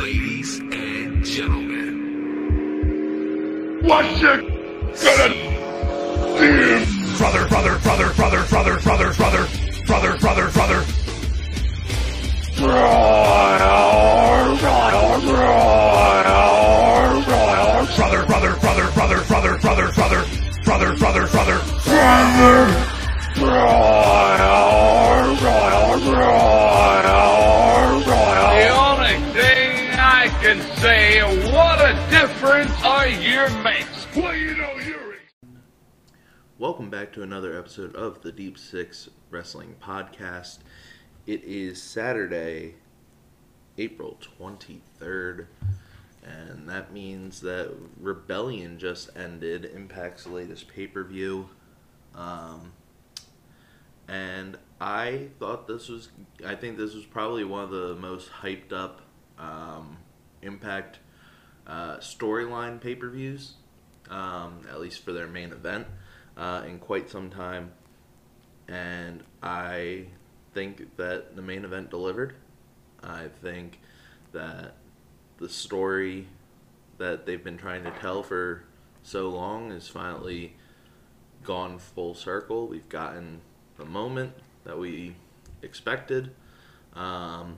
Ladies and gentlemen, What you gonna do? Brother, brother, brother, brother, brother, brother, brother, brother, brother, brother. Brother, brother, brother, brother, brother, brother, brother, brother, brother, brother, The say, what a difference a year makes. Well, you know you're. Welcome back to another episode of the Deep Six Wrestling Podcast. It is Saturday, April 23rd, and that means that Rebellion just ended, Impact's latest pay per view. Um, and I thought this was, I think this was probably one of the most hyped up um, Impact uh, storyline pay per views, um, at least for their main event uh, in quite some time, and I think that the main event delivered. I think that the story that they've been trying to tell for so long is finally gone full circle. We've gotten the moment that we expected. Um,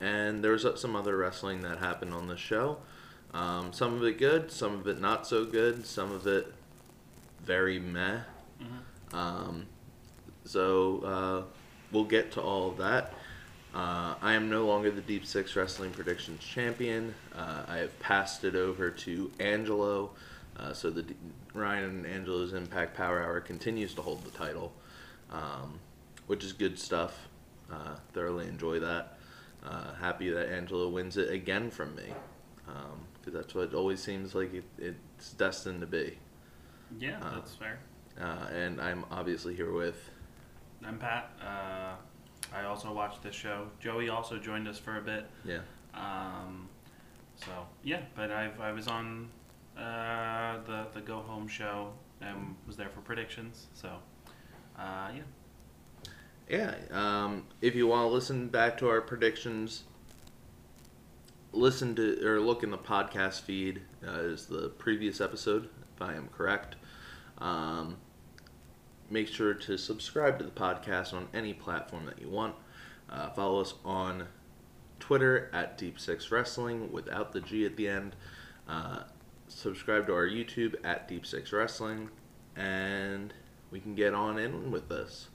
and there was some other wrestling that happened on the show. Um, some of it good, some of it not so good, some of it very meh. Um, so uh, we'll get to all of that. Uh, I am no longer the Deep Six Wrestling Predictions champion. Uh, I have passed it over to Angelo. Uh, so the D- Ryan and Angelo's Impact Power Hour continues to hold the title, um, which is good stuff. Uh, thoroughly enjoy that. Uh, happy that Angela wins it again from me, because that's what it always seems like it, it's destined to be. Yeah, Uh, that's fair. Uh, and I'm obviously here with I'm Pat. Uh, I also watched this show. Joey also joined us for a bit. yeah. Um, so yeah, but I've, I was on uh, the the Go Home show and was there for predictions. So uh, yeah, Yeah, um, if you want to listen back to our predictions, listen to or look in the podcast feed uh, is the previous episode, if I am correct. Um, make sure to subscribe to the podcast on any platform that you want. Uh, follow us on Twitter at Deep Six Wrestling without the G at the end. Uh, subscribe to our YouTube at Deep Six Wrestling, and we can get on in with this.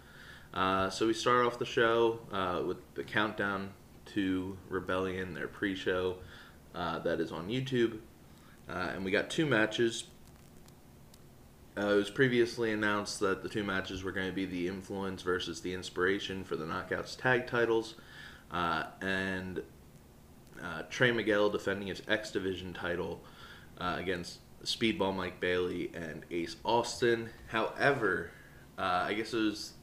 Uh, so we start off the show uh, with the countdown to Rebellion, their pre-show uh, that is on YouTube, uh, and we got two matches. Uh, it was previously announced that the two matches were going to be the Influence versus the Inspiration for the Knockouts tag titles, and Trey Miguel defending his X Division title against Speedball Mike Bailey and Ace Austin. However, I guess it was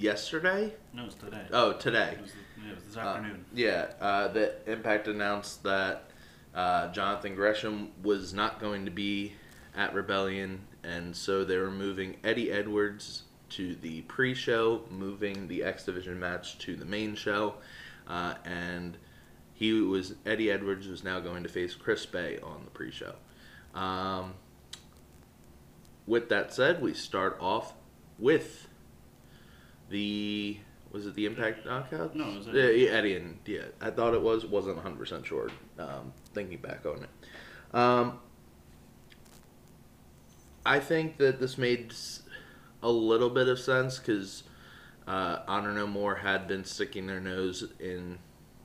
yesterday. no, it's today. Oh, today. It was, yeah, it was this Uh, afternoon. yeah, uh, the Impact announced that uh, Jonathan Gresham was not going to be at Rebellion, and so they were moving Eddie Edwards to the pre-show, moving the X Division match to the main show, uh, and he was Eddie Edwards was now going to face Chris Bey on the pre-show. Um, with that said, we start off with the was it the Impact Knockout? No, it was yeah, Eddie. yeah, Eddie and yeah, I thought it was. wasn't 100 percent sure. Um, thinking back on it, um, I think that this made a little bit of sense because uh, Honor No More had been sticking their nose in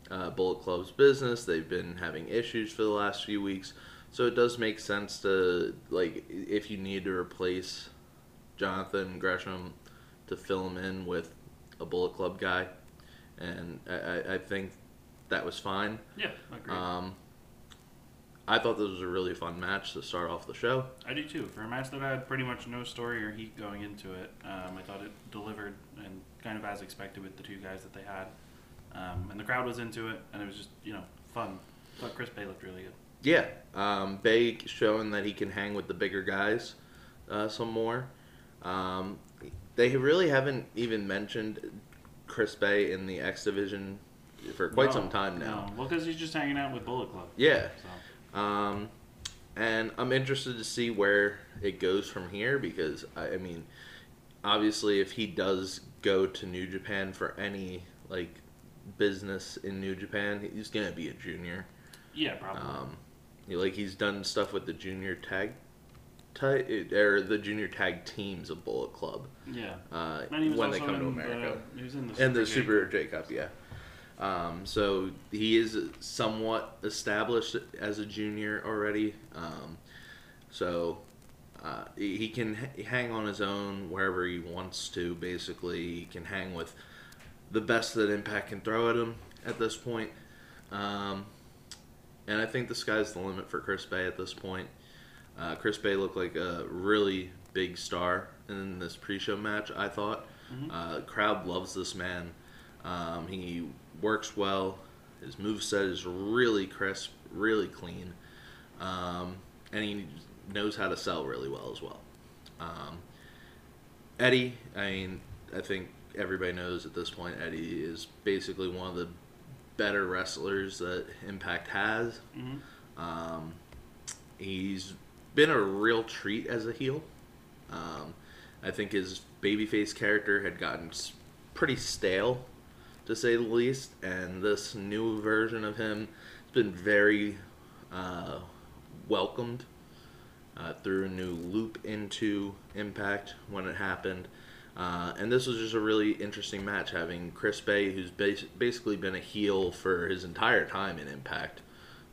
uh, Bullet Club's business. They've been having issues for the last few weeks, so it does make sense to like if you need to replace Jonathan Gresham to fill him in with a Bullet Club guy, and I, I, I think that was fine. Yeah, I agree. Um, I thought this was a really fun match to start off the show. I do too. For a match that had pretty much no story or heat going into it, um, I thought it delivered and kind of as expected with the two guys that they had. Um, and the crowd was into it, and it was just you know fun. But Chris Bey looked really good. Yeah, um, Bey showing that he can hang with the bigger guys uh, some more. Um, they really haven't even mentioned Chris Bey in the X Division for quite No, some time now. no. Well, because he's just hanging out with Bullet Club. Yeah. So. Um, and I'm interested to see where it goes from here because I, I mean, obviously, if he does go to New Japan for any like business in New Japan, he's gonna be a junior. Yeah, probably. Um, like he's done stuff with the junior tag, ti- or the junior tag teams of Bullet Club yeah. uh, And he was when they come to America The, he was in the and the Super J Cup, yeah. Um, so he is somewhat established as a junior already. Um, so uh, he he can hang on his own wherever he wants to. Basically, he can hang with the best that Impact can throw at him at this point. Um, and I think the sky's the limit for Chris Bey at this point. Uh, Chris Bey looked like a really big star in this pre-show match. I thought. Uh, crowd loves this man. Um, he works well. His moveset is really crisp, really clean, um, and he knows how to sell really well as well. Um, Eddie, I mean, I think everybody knows at this point Eddie is basically one of the better wrestlers that Impact has. Mhm. Um, he's been a real treat as a heel. Um, I think his babyface character had gotten pretty stale, to say the least, and this new version of him has been very uh, welcomed uh, through a new loop into Impact when it happened. Uh, and this was just a really interesting match, having Chris Bey, who's bas- basically been a heel for his entire time in Impact,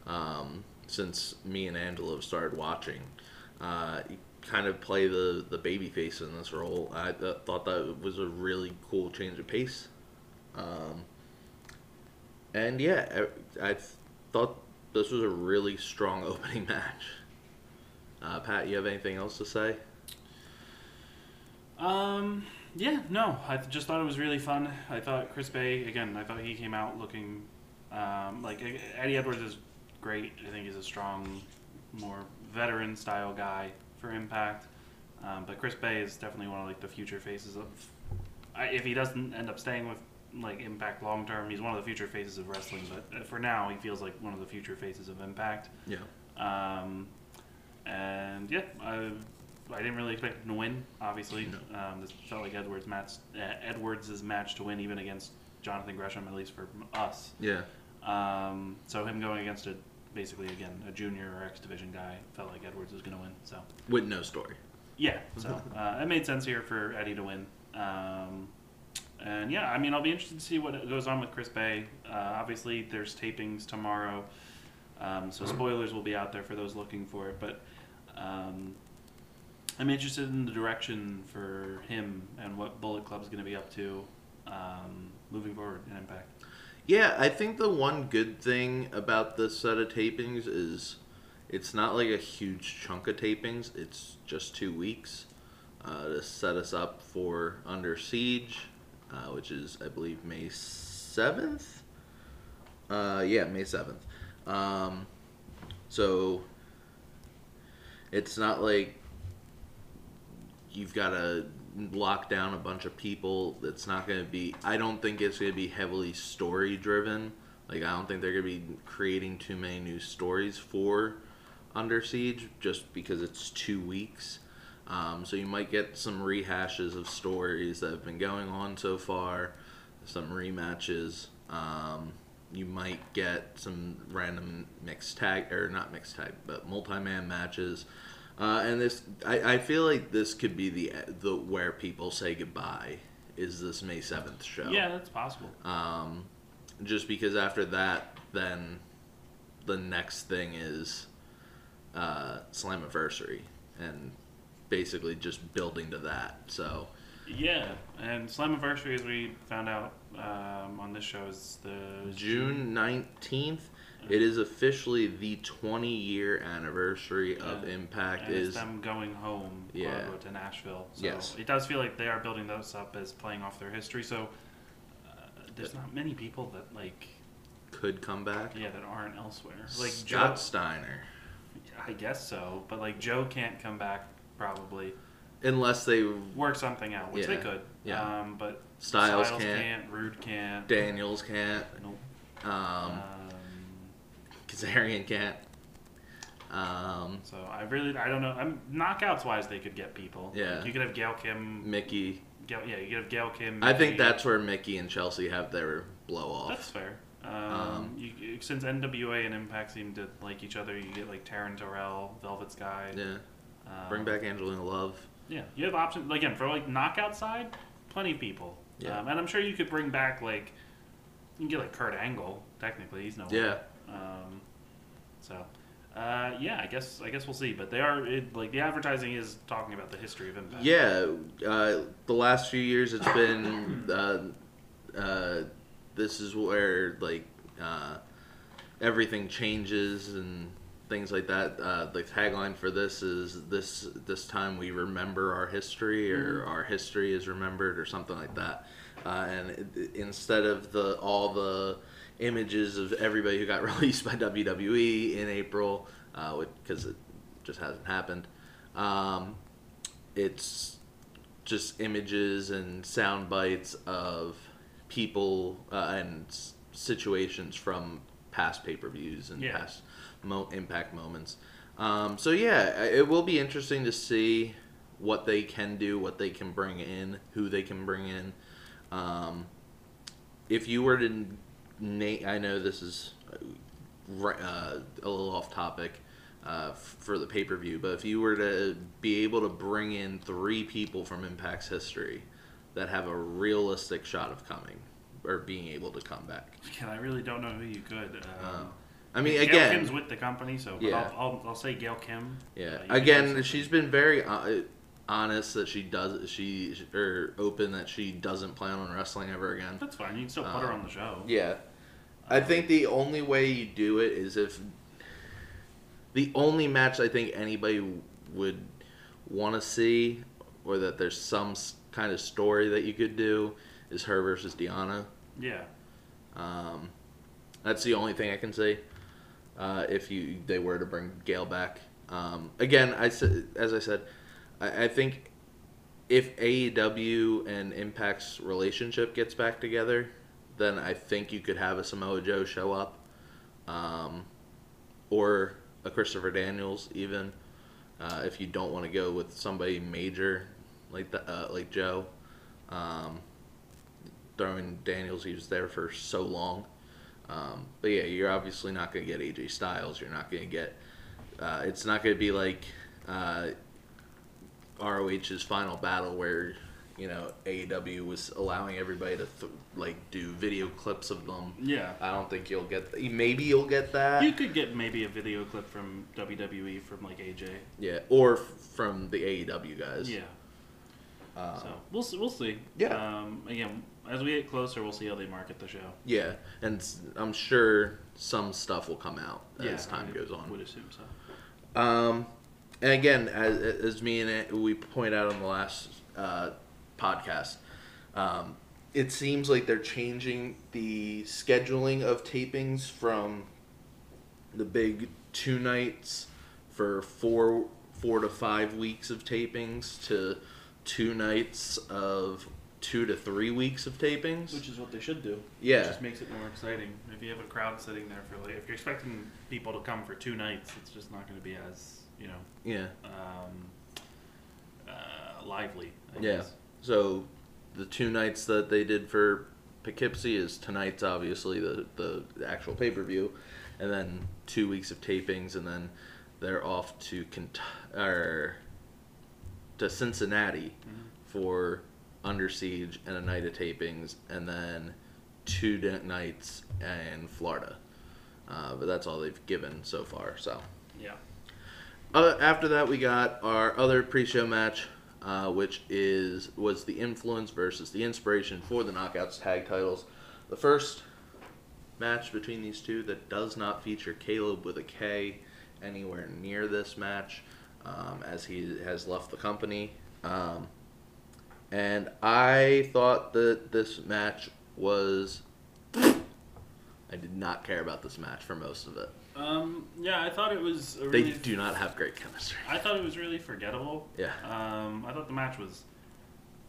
um, since me and Angela have started watching. Uh, kind of play the the baby face in this role. I th- thought that was a really cool change of pace. Um, and yeah, I, I thought this was a really strong opening match. Uh, Pat, you have anything else to say? Um. Yeah. No. I just thought it was really fun. I thought Chris Bey again. I thought he came out looking um, like Eddie Edwards is great. I think he's a strong, more veteran style guy for Impact. Um, but Chris Bey is definitely one of like the future faces of. I, if he doesn't end up staying with like Impact long term, he's one of the future faces of wrestling. But uh, for now, he feels like one of the future faces of Impact. Yeah. Um, and yeah, I, I didn't really expect him to win. Obviously, um, this felt like Edwards' match. Uh, Edwards' match to win, even against Jonathan Gresham, at least for us. Yeah. Um, so him going against a basically again a junior or X division guy felt like Edwards was going to win. So With no story. yeah, so uh, it made sense here for Eddie to win. Um, and yeah, I mean, I'll be interested to see what goes on with Chris Bey. Uh, obviously, there's tapings tomorrow, um, so spoilers will be out there for those looking for it. But um, I'm interested in the direction for him and what Bullet Club's going to be up to um, moving forward in Impact. Yeah, I think the one good thing about this set of tapings is it's not like a huge chunk of tapings. It's just two weeks uh, to set us up for Under Siege, uh, which is, I believe, May 7th. Uh, yeah, May 7th. Um, so it's not like you've got to lock down a bunch of people. It's not going to be. I don't think it's going to be heavily story driven. Like I don't think they're going to be creating too many new stories for Under Siege, just because it's two weeks. Um, so you might get some rehashes of stories that have been going on so far, some rematches. Um, you might get some random mixed tag or not mixed tag, but multi-man matches. Uh, and this, I, I feel like this could be the the where people say goodbye is this May seventh show. Yeah, that's possible. Um, just because after that, then the next thing is uh, Slammiversary, and basically just building to that. So Yeah, and Slammiversary, as we found out um, on this show, is the June nineteenth. It is officially the 20 year anniversary of Yeah. Impact. and Is it's them going home, quote Yeah. unquote, to Nashville. So Yes. it does feel like they are building those up as playing off their history. So uh, there's not many people that like, could come back. yeah, that aren't elsewhere. Like Scott Joe, Steiner, I guess so, but like Joe can't come back probably. unless they Work something out, which they Yeah. could. Yeah. Um, but Styles can't. Rude can't. Daniels can't. Nope. Um, Um, Kazarian can't. Um, so I really, I don't know. I'm knockouts wise, they could get people. Yeah. Like, you could have Gail Kim. Mickie. Gail, yeah, you could have Gail Kim. I think that's where Mickie and Chelsea have their blow off. That's fair. Um, Um, you, since NWA and Impact seem to like each other, you get like Taryn Terrell, Velvet Sky. yeah. Um, Bring back Angelina Love. Yeah, you have options again for like knockout side. Plenty of people. Yeah. Um, and I'm sure you could bring back like you can get like Kurt Angle. Technically, he's no. Yeah. Um, so, uh, yeah, I guess I guess we'll see. But they are it, like the advertising is talking about the history of Impact. Yeah, uh, the last few years it's been. Uh, uh, this is where like uh, everything changes and things like that. Uh, the tagline for this is this this time we remember our history or our history is remembered or something like that. Uh, and it, instead of the all the images of everybody who got released by WWE in April, because it just hasn't happened. Um, it's just images and sound bites of people uh, and s- situations from past pay per views and Yeah. past mo- impact moments. Um, so yeah, it will be interesting to see what they can do, what they can bring in, who they can bring in. Um, if you were to name, I know this is uh, uh, a little off topic uh, for the pay per view, but if you were to be able to bring in three people from Impact's history that have a realistic shot of coming or being able to come back, Again, I really don't know who you could. Um, Uh, I mean, Gail again, Kim's with the company, so Yeah. I'll, I'll, I'll say Gail Kim. Yeah. Uh, you could do Again, she's been very uh, honest that she does she or open that she doesn't plan on wrestling ever again. That's fine. You can still put her Um, on the show. Yeah. I think the only way you do it is if the only match I think anybody would want to see or that there's some kind of story that you could do is her versus Deonna. Yeah. Um, that's the only thing I can say. Uh, if you they were to bring Gail back, um, again, I as I said, I, I think if AEW and Impact's relationship gets back together, then I think you could have a Samoa Joe show up, um, or a Christopher Daniels even. Uh, if you don't want to go with somebody major like the, uh, like Joe, um, throwing Daniels, he was there for so long. Um, but yeah, you're obviously not going to get AJ Styles. You're not going to get. Uh, it's not going to be like uh, ROH's final battle where you know AEW was allowing everybody to th- like do video clips of them. Yeah. I don't think you'll get. Maybe you'll get that. You could get maybe a video clip from WWE from like AJ. yeah, or f- from the AEW guys. Yeah. Um, So we'll see, we'll see. Yeah. Um, again, as we get closer, we'll see how they market the show. Yeah, and I'm sure some stuff will come out as yeah, time I goes on. Would assume so. Um, and again, as, as me and it, we point out on the last uh, podcast, um, it seems like they're changing the scheduling of tapings from the big two nights for four four to five weeks of tapings to two nights of two to three weeks of tapings. Which is what they should do. Yeah. It just makes it more exciting. If you have a crowd sitting there for like, if you're expecting people to come for two nights, it's just not going to be as you know yeah. um, uh, lively. I Yeah. Guess. So the two nights that they did for Poughkeepsie is tonight's obviously the the actual pay per view, and then two weeks of tapings, and then they're off to Kent- or to Cincinnati for Under Siege and a night of tapings, and then two nights in Florida. Uh, but that's all they've given so far. So. Yeah. Uh, after that, we got our other pre-show match, uh, which is was the Influence versus the Inspiration for the Knockouts tag titles. The first match between these two that does not feature Kaleb with a K anywhere near this match, um, as he has left the company. Um, and I thought that this match was. I did not care about this match for most of it. Um, yeah, I thought it was a They do not have great chemistry. I thought it was really forgettable. Yeah. Um, I thought the match was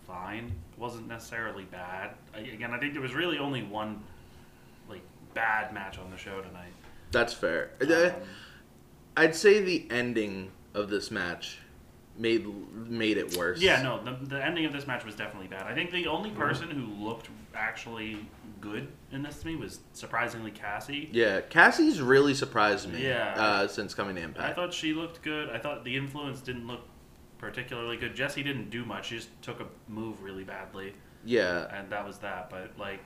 fine. It wasn't necessarily bad. I, again, I think there was really only one like bad match on the show tonight. That's fair. Um, I'd say the ending of this match made made it worse. Yeah, no, the, the ending of this match was definitely bad. I think the only person who looked actually good in this to me was surprisingly Cassie. Yeah, Cassie's really surprised me. Yeah. Uh, since coming to Impact, I thought she looked good. I thought the influence didn't look particularly good. Jessie didn't do much. She just took a move really badly, yeah. and that was that. But like,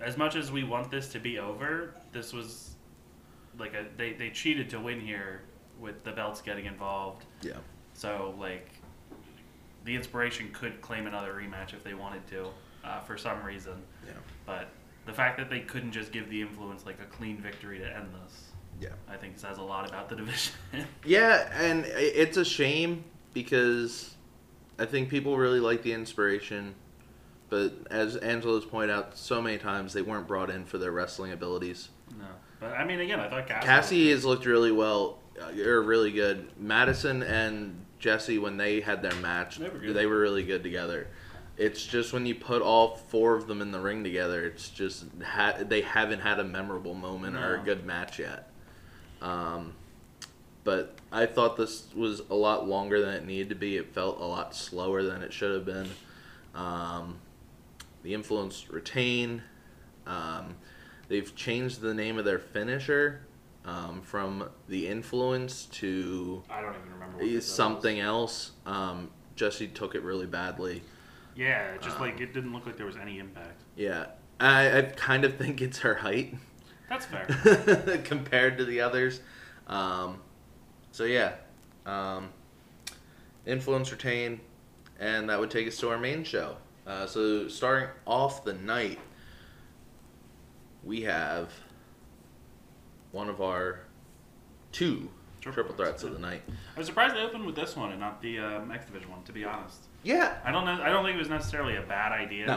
as much as we want this to be over, this was like a they they cheated to win here with the belts getting involved. Yeah. So like, the inspiration could claim another rematch if they wanted to, uh, for some reason. Yeah. But the fact that they couldn't just give the influence like a clean victory to end this, Yeah. I think says a lot about the division. Yeah, and it's a shame because I think people really like the inspiration, but as Angela's pointed out so many times, they weren't brought in for their wrestling abilities. no, but I mean, again, I thought Cassie. Cassie has looked really well, uh, or really good. Madison and Jessie, when they had their match, They were they were really good together. It's just when you put all four of them in the ring together, it's just ha- they haven't had a memorable moment or a good match yet. Um, but I thought this was a lot longer than it needed to be. It felt a lot slower than it should have been. Um, the influence retain. Um, they've changed the name of their finisher um, from the influence to I don't even remember what something else. Um, Jessie took it really badly. Yeah, just Um, like it didn't look like there was any impact. Yeah, I, I kind of think it's her height That's fair. compared to the others. Um, so yeah, um, influence retain, and that would take us to our main show. Uh, so starting off the night, we have one of our two Triple triple, threats, threats of the night. I was surprised they opened with this one and not the um, X Division one. To be honest, Yeah, I don't know. I don't think it was necessarily a bad idea. No.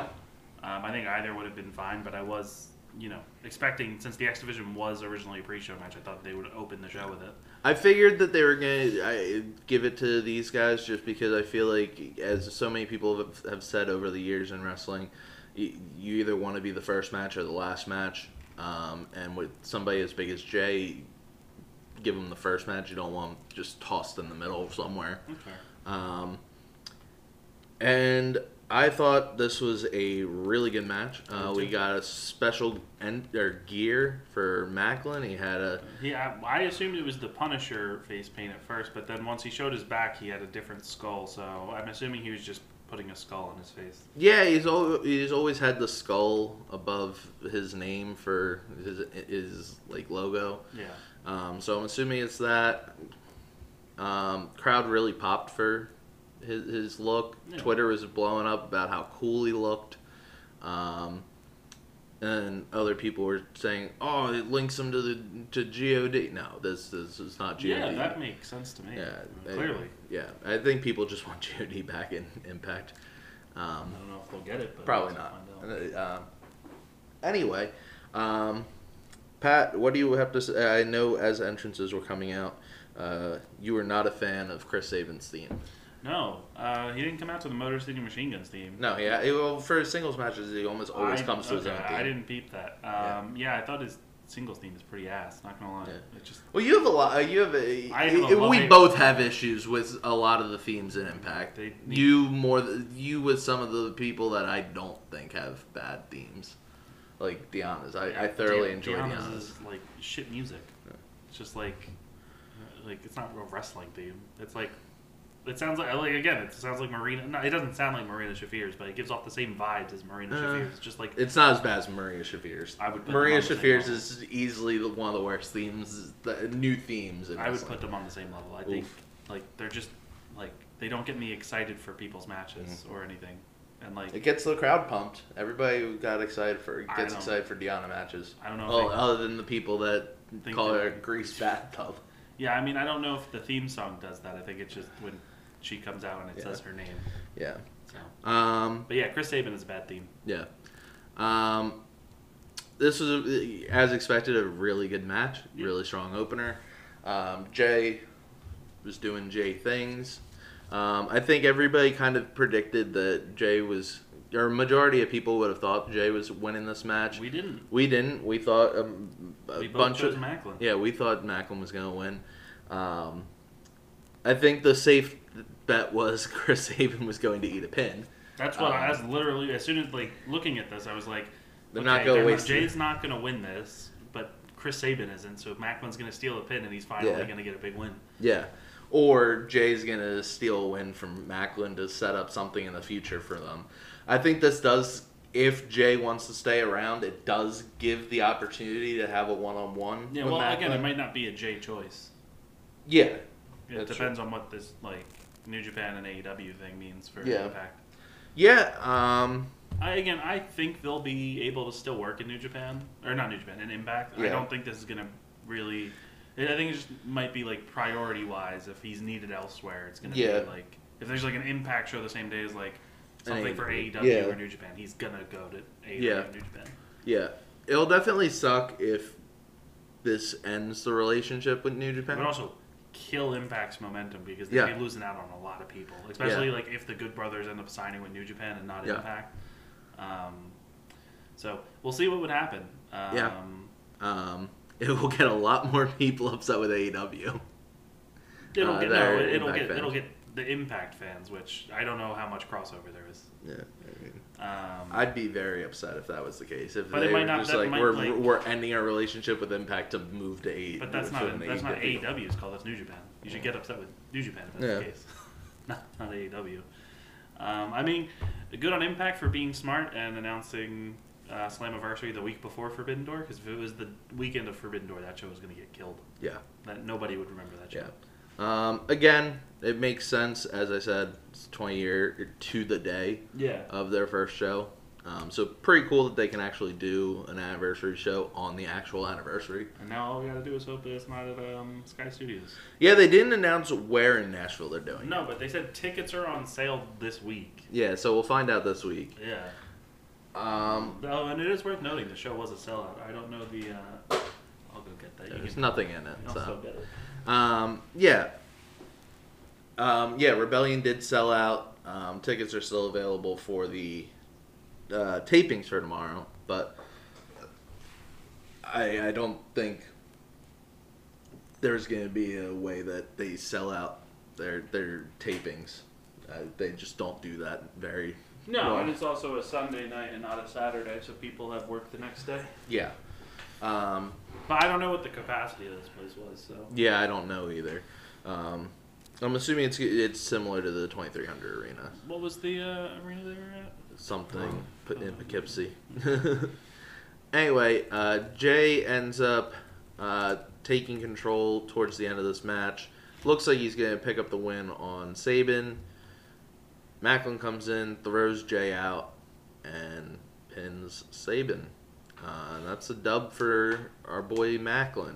Um, I think either would have been fine, but I was, you know, expecting since the X Division was originally a pre-show match, I thought they would open the show with it. I figured that they were gonna give it to these guys just because I feel like, as so many people have, have said over the years in wrestling, you, you either want to be the first match or the last match. Um, and with somebody as big as Jay, give them the first match. You don't want them just tossed in the middle somewhere. Okay. Um, and I thought this was a really good match. Uh, we got a special en- or gear for Maclin. He had a Yeah, I assumed it was the Punisher face paint at first, but then once he showed his back, he had a different skull. So I'm assuming he was just putting a skull on his face. Yeah, he's al- he's always had the skull above his name for his his like logo. Yeah. Um, so I'm assuming it's that. Um, crowd really popped for his his look. Yeah. Twitter was blowing up about how cool he looked. Um, and other people were saying, "Oh, it links him to the to God." No, this, this is not God. Yeah, that makes sense to me. Yeah, I- clearly. yeah, I think people just want God back in Impact. Um, I don't know if they'll get it, but Probably not. Uh, um, anyway, um, Pat, what do you have to say? I know as entrances were coming out, uh, you were not a fan of Chris Sabin's theme. No, uh, he didn't come out to the Motor City Machine Guns theme. No, yeah, it- well, for singles matches, he almost always I- comes to his own theme. I didn't peep that. Um, yeah. I thought his singles theme is pretty ass. Not gonna lie. Yeah. It just Well, you have a lot. uh, You have a. I have a we both have issues with a lot of the themes in Impact. They you more. You with some of the people that I don't think have bad themes, like Deonna's. I, I thoroughly Di- enjoy Deonna's Deonna's. is like shit music. It's just like, like it's not a wrestling theme. It's like, it sounds like like again, it sounds like Marina. No, it doesn't sound like Marina Shafir's, but it gives off the same vibes as Marina Uh, Shafir's. It's just like It's not as bad as Maria Shafir's. I would Maria on the same Shafir's is easily the, one of the worst themes, the new themes. In I would put them on the same level. I think like they're just like they don't get me excited for people's matches or anything, and like Mm-hmm. It gets the crowd pumped. Everybody who got excited for gets excited for Deonna matches. I don't know if Oh, other than the people that Think call her a grease bathtub. yeah, I mean I don't know if the theme song does that. I think it's just when she comes out and it Yeah. says her name. Yeah. So, Um. but yeah, Chris Sabin is a bad theme. Yeah. Um. This was, a, as expected, a really good match. Yeah. Really strong opener. Um, Jay was doing Jay things. Um, I think everybody kind of predicted that Jay was or majority of people would have thought Jay was winning this match. We didn't. We didn't. We thought um, a We bunch of Maclin. yeah. We thought Maclin was going to win. Um, I think the safe bet was Chris Sabin was going to eat a pin. That's what I Um, was literally as soon as like looking at this, I was like, They're okay, not gonna they're waste. Jay's not gonna win this, but Chris Sabin isn't. So Maclin's gonna steal a pin, and he's finally Yeah. gonna get a big win. Yeah. Or Jay's going to steal a win from Maclin to set up something in the future for them. I think this does, if Jay wants to stay around, it does give the opportunity to have a one on one. Yeah. Well, again, it might not be a Jay choice. Yeah. It depends on what this like New Japan and AEW thing means for Yeah. Impact. Yeah. Um, I again, I think they'll be able to still work in New Japan or not New Japan in Impact. I Yeah. don't think this is gonna really. I think it just might be like priority wise. If he's needed elsewhere, it's gonna Yeah. be like if there's like an Impact show the same day as like something for AEW. AEW Yeah. or New Japan, he's gonna go to AEW Yeah. or New Japan. yeah. It'll definitely suck if this ends the relationship with New Japan. would also kill Impact's momentum because they'd Yeah. be losing out on a lot of people, especially like if the Good Brothers end up signing with New Japan and not Yeah. Impact. Um, so we'll see what would happen. Um, Yeah. Um, it will get a lot more people upset with AEW. It'll Uh, get no, it'll Impact get fans. it'll get the Impact fans, which I don't know how much crossover there is. Yeah. I mean, Um, I'd be very upset if that was the case. If But they it might were not- just like might, we're like- we're ending our relationship with Impact to move to eight. but that's not that's not AEW's call. That's New Japan. You should get upset with New Japan if that's Yeah. the case, not not AEW. Um, I mean, good on Impact for being smart and announcing uh, Slammiversary the week before Forbidden Door. Because if it was the weekend of Forbidden Door, that show was going to get killed. Yeah. That nobody would remember that show. Yeah. Um, again, it makes sense. As I said, it's 20 year to the day Yeah. of their first show. Um, so pretty cool that they can actually do an anniversary show on the actual anniversary. And now all we got to do is hope that it's not at um, Sky Studios. Yeah, they didn't announce where in Nashville they're doing. No, but they said tickets are on sale this week. Yeah, so we'll find out this week. Yeah. Um, Oh, and it is worth noting the show was a sellout. I don't know the. Uh, I'll go get that. There's nothing in it. I'll So. get it. Um, yeah. Um, yeah, Rebellion did sell out. Um, tickets are still available for the uh, tapings for tomorrow, but I, I don't think there's going to be a way that they sell out their their tapings. Uh, they just don't do that very No, well. and it's also a Sunday night and not a Saturday, so people have work the next day. Yeah. Um, But I don't know what the capacity of this place was, so. yeah, I don't know either. Um, I'm assuming it's it's similar to the 2300 arena. What was the uh, arena they were at? something put in Poughkeepsie. anyway, uh, Jay ends up uh, taking control towards the end of this match. Looks like he's going to pick up the win on Sabin. Maclin comes in, throws Jay out, and pins Sabin. Uh, that's a dub for our boy Maclin.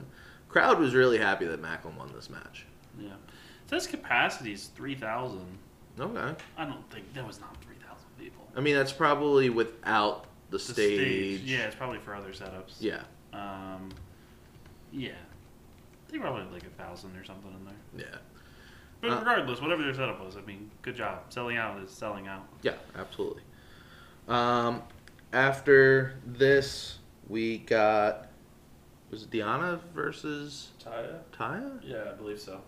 Crowd was really happy that Maclin won this match. Yeah. Says capacity is 3,000. Okay. I don't think there was not 3,000 people. I mean, that's probably without the, The stage. Yeah, it's probably for other setups. Yeah. Um, yeah. They probably had like a thousand or something in there. Yeah. But Uh, regardless, whatever their setup was, I mean, good job. Selling out is selling out. Yeah, absolutely. Um, after this, we got was it Deonna versus Taya? Taya? Yeah, I believe so.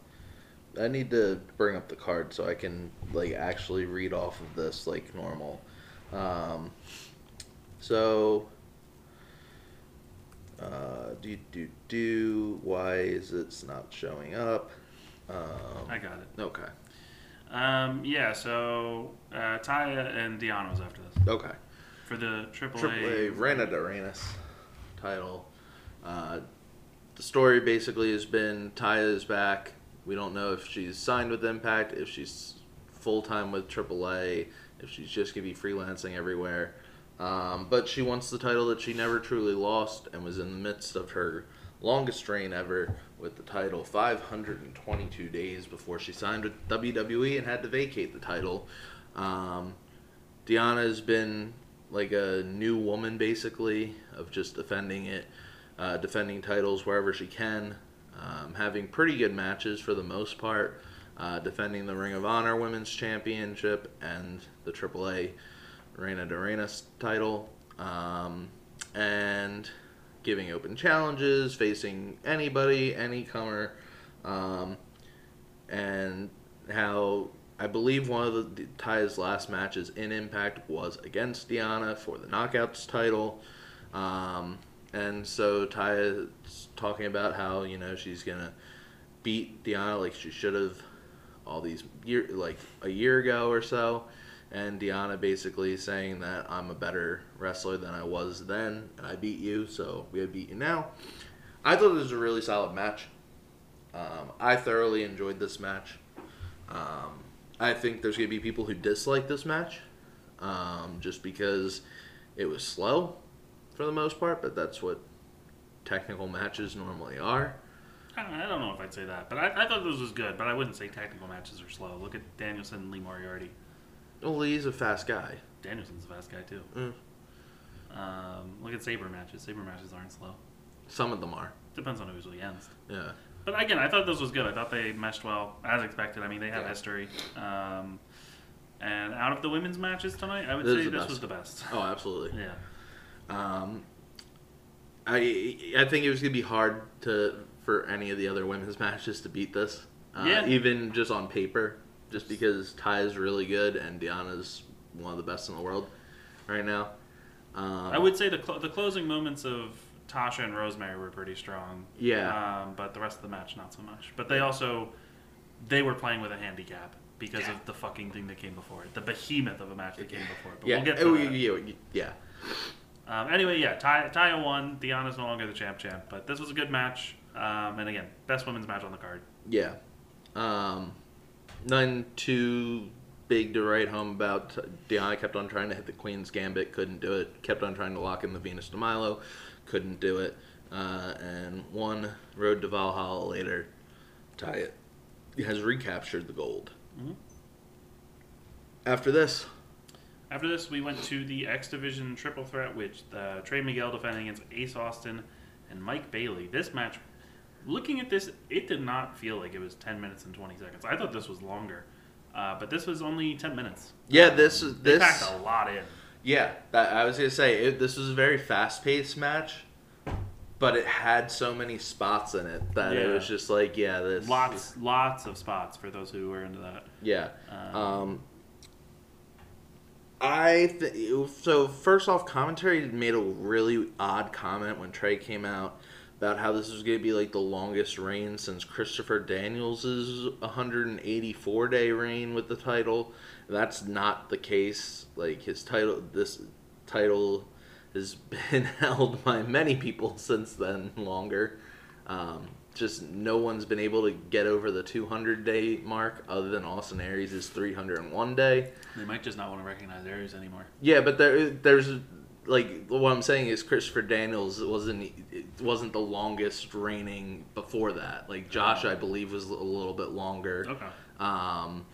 I need to bring up the card so I can like actually read off of this like normal. Um, so, uh, do do do. Why is it not showing up? Um, I got it. okay. Um, yeah, so uh, Taya and Deonna was after this Okay. for the AAA. Triple A Reina de title. Uh, the story basically has been Taya is back. We don't know if she's signed with Impact, if she's full time with AAA, if she's just gonna be freelancing everywhere. Um, but she wants the title that she never truly lost and was in the midst of her longest reign ever with the title 522 days before she signed with WWE and had to vacate the title. Um, Deonna has been like a new woman basically of just defending it, uh, defending titles wherever she can, um, having pretty good matches for the most part, uh, defending the Ring of Honor Women's Championship and the AAA Reina de Reinas title, um, and giving open challenges, facing anybody, any comer, um, and how I believe one of the Ty's last matches in Impact was against Deonna for the Knockouts title. Um, and so Ty is talking about how, you know, she's to beat Deonna like she should have all these year like a year ago or so. And Deonna basically saying that I'm a better wrestler than I was then, and I beat you, so we beat you now. I thought it was a really solid match. Um, I thoroughly enjoyed this match. Um, I think there's to be people who dislike this match um, just because it was slow for the most part, but that's what technical matches normally are. I don't, I don't know if I'd say that, but I, I thought this was good. But I wouldn't say technical matches are slow. Look at Danielson and Lee Moriarty. Well, Lee's a fast guy. Danielson's a fast guy too. Mm. Um, look at saber matches. Saber matches aren't slow. Some of them are. Depends on who's who against. Yeah. But again, I thought this was good. I thought they meshed well, as expected. I mean, they have Yeah. history. Um, and out of the women's matches tonight, I would This say this best. was the best. Oh, absolutely. Yeah. Um, I I think it was gonna be hard to for any of the other women's matches to beat this. Uh, Yeah. Even just on paper, just because Ty is really good and Deonna's one of the best in the world right now. Um, I would say the cl- the closing moments of Tasha and Rosemary were pretty strong. Yeah. Um, but the rest of the match not so much. But they also they were playing with a handicap because Yeah. of the fucking thing that came before it, the behemoth of a match that came before it. But Yeah. we'll get oh, to that. yeah, yeah. Um, anyway, yeah, Taya won. Deonna's no longer the champ champ, but this was a good match. Um, and again, best women's match on the card. Yeah. Um, none too big to write home about. Deonna kept on trying to hit the Queen's Gambit, couldn't do it. Kept on trying to lock in the Venus de Milo, couldn't do it. Uh, and one Road to Valhalla later, Taya has recaptured the gold. Mhm. After this, After this, we went to the X Division Triple Threat, which uh, Trey Miguel defending against Ace Austin and Mike Bailey. This match, looking at this, it did not feel like it was 10 minutes and 20 seconds. I thought this was longer, uh, but this was only 10 minutes. yeah, this is this. packed a lot in. Yeah, that, I was gonna say it, this was a very fast-paced match, but it had so many spots in it that it was just like, yeah, this Lots, lots of spots for those who were into that. Yeah. Um, Um, I th- so first off, commentary made a really odd comment when Trey came out about how this was going to be like the longest reign since Christopher Daniels' 184 day reign with the title. That's not the case. Like his title, this title has been held by many people since then longer. Um, just no one's been able to get over the 200 day mark other than Austin Aries' is 301 day. They might just not want to recognize Aries anymore. Yeah, but there there's like what I'm saying is Christopher Daniels wasn't wasn't the longest reigning before that. Like Josh, I believe, was a little bit longer. Okay. Um,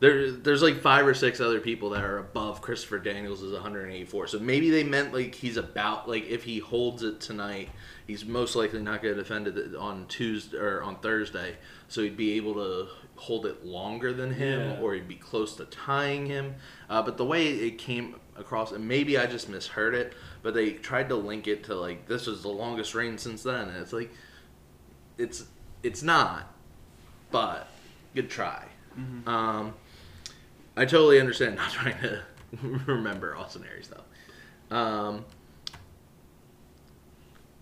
there, there's like five or six other people that are above Christopher Daniels' is 184. So maybe they meant like he's about like if he holds it tonight, he's most likely not going to defend it on Tuesday or on Thursday. So he'd be able to hold it longer than him, Yeah. or he'd be close to tying him. Uh, but the way it came across, and maybe I just misheard it, but they tried to link it to like this was the longest reign since then, and it's like it's it's not, but good try. Um, I totally understand not trying to remember Austin Aries though. Um,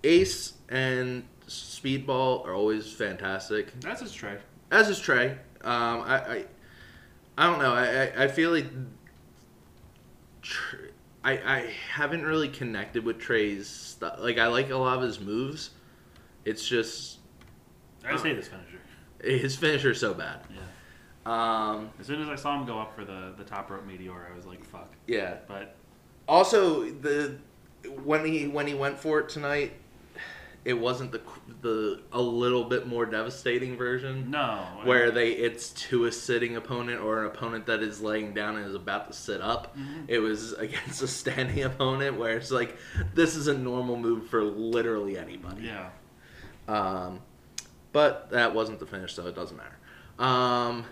Ace and Speedball are always fantastic, That's his Trey. as is Trey. Um, I, I, I don't know. I, I, I feel like Tr- I, I haven't really connected with Trey's stuff. Like I like a lot of his moves. It's just I just hate this finisher. his finisher's so bad. Yeah. Um, As soon as I saw him go up for the, the top rope meteor, I was like, fuck. yeah. But Also, the when he when he went for it tonight, it wasn't the the a little bit more devastating version no. where they it's to a sitting opponent or an opponent that is laying down and is about to sit up. It was against a standing opponent where it's like this is a normal move for literally anybody. Yeah. Um, but that wasn't the finish, so it doesn't matter. Um,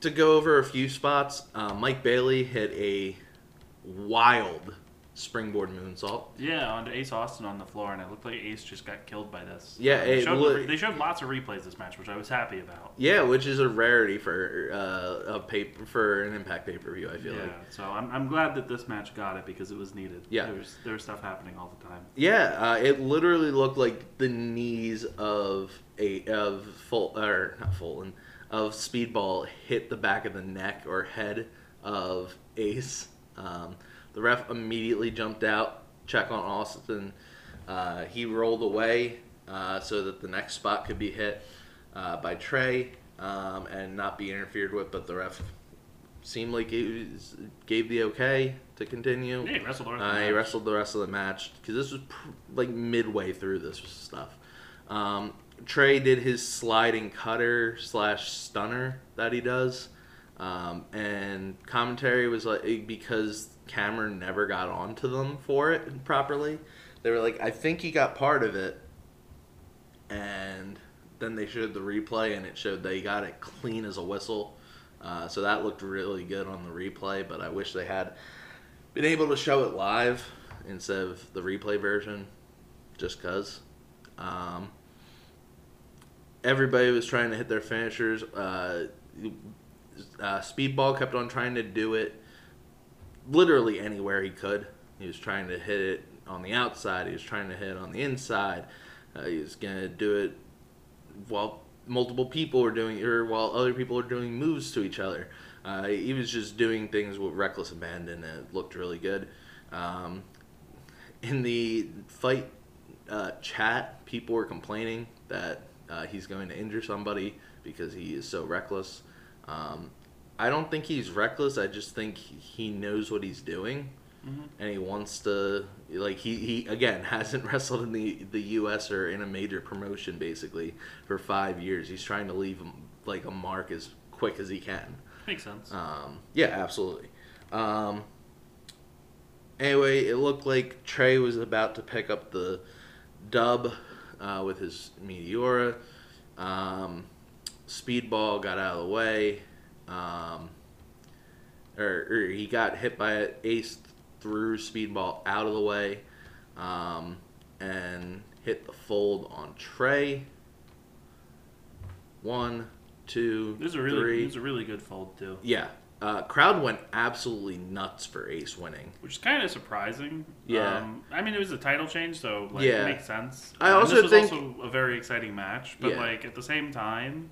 to go over a few spots, uh, Mike Bailey hit a wild springboard moonsault. Yeah, onto Ace Austin on the floor, and it looked like Ace just got killed by this. Yeah, they showed, they showed lots of replays this match, which I was happy about. Yeah, which is a rarity for uh, a paper for an Impact pay per view. I feel Yeah, like. so I'm, I'm glad that this match got it because it was needed. Yeah. there was there was stuff happening all the time. Yeah, uh, it literally looked like the knees of a of full or not Fulton of Speedball hit the back of the neck or head of Ace. Um, the ref immediately jumped out, check on Austin. Uh, he rolled away uh, so that the next spot could be hit uh, by Trey um, and not be interfered with, but the ref seemed like he was, gave the okay to continue. Yeah, he wrestled the rest of the Uh, he match. wrestled the rest of the match because this was pr- like midway through this stuff. Um, Trey did his sliding cutter slash stunner that he does, um, and commentary was like because Cameron never got onto them for it properly. They were like, I think he got part of it, and then they showed the replay and it showed they got it clean as a whistle. Uh, so that looked really good on the replay, but I wish they had been able to show it live instead of the replay version, just cause. Um, everybody was trying to hit their finishers. Uh, uh, Speedball kept on trying to do it literally anywhere he could. He was trying to hit it on the outside. He was trying to hit it on the inside. Uh, he was gonna do it while multiple people were doing, or while other people were doing moves to each other. Uh, he was just doing things with reckless abandon, and it looked really good. Um, in the fight uh, chat, people were complaining that uh, he's going to injure somebody because he is so reckless. Um, I don't think he's reckless. I just think he knows what he's doing, and he wants to like he, he again hasn't wrestled in the the U.S. or in a major promotion basically for five years. He's trying to leave like a mark as quick as he can. Makes sense. Um, yeah, absolutely. Um, anyway, it looked like Trey was about to pick up the dub uh, with his Meteora. Um, Speedball got out of the way. Um, or, or he got hit by an ace threw Speedball out of the way um, and hit the fold on Trey. One, two, This is a really three. this is a really good fold too, Yeah. Uh, crowd went absolutely nuts for Ace winning. which is kind of surprising. Yeah. Um, I mean, it was a title change, so like, Yeah. it makes sense. I also this was think- also a very exciting match, but Yeah. like at the same time,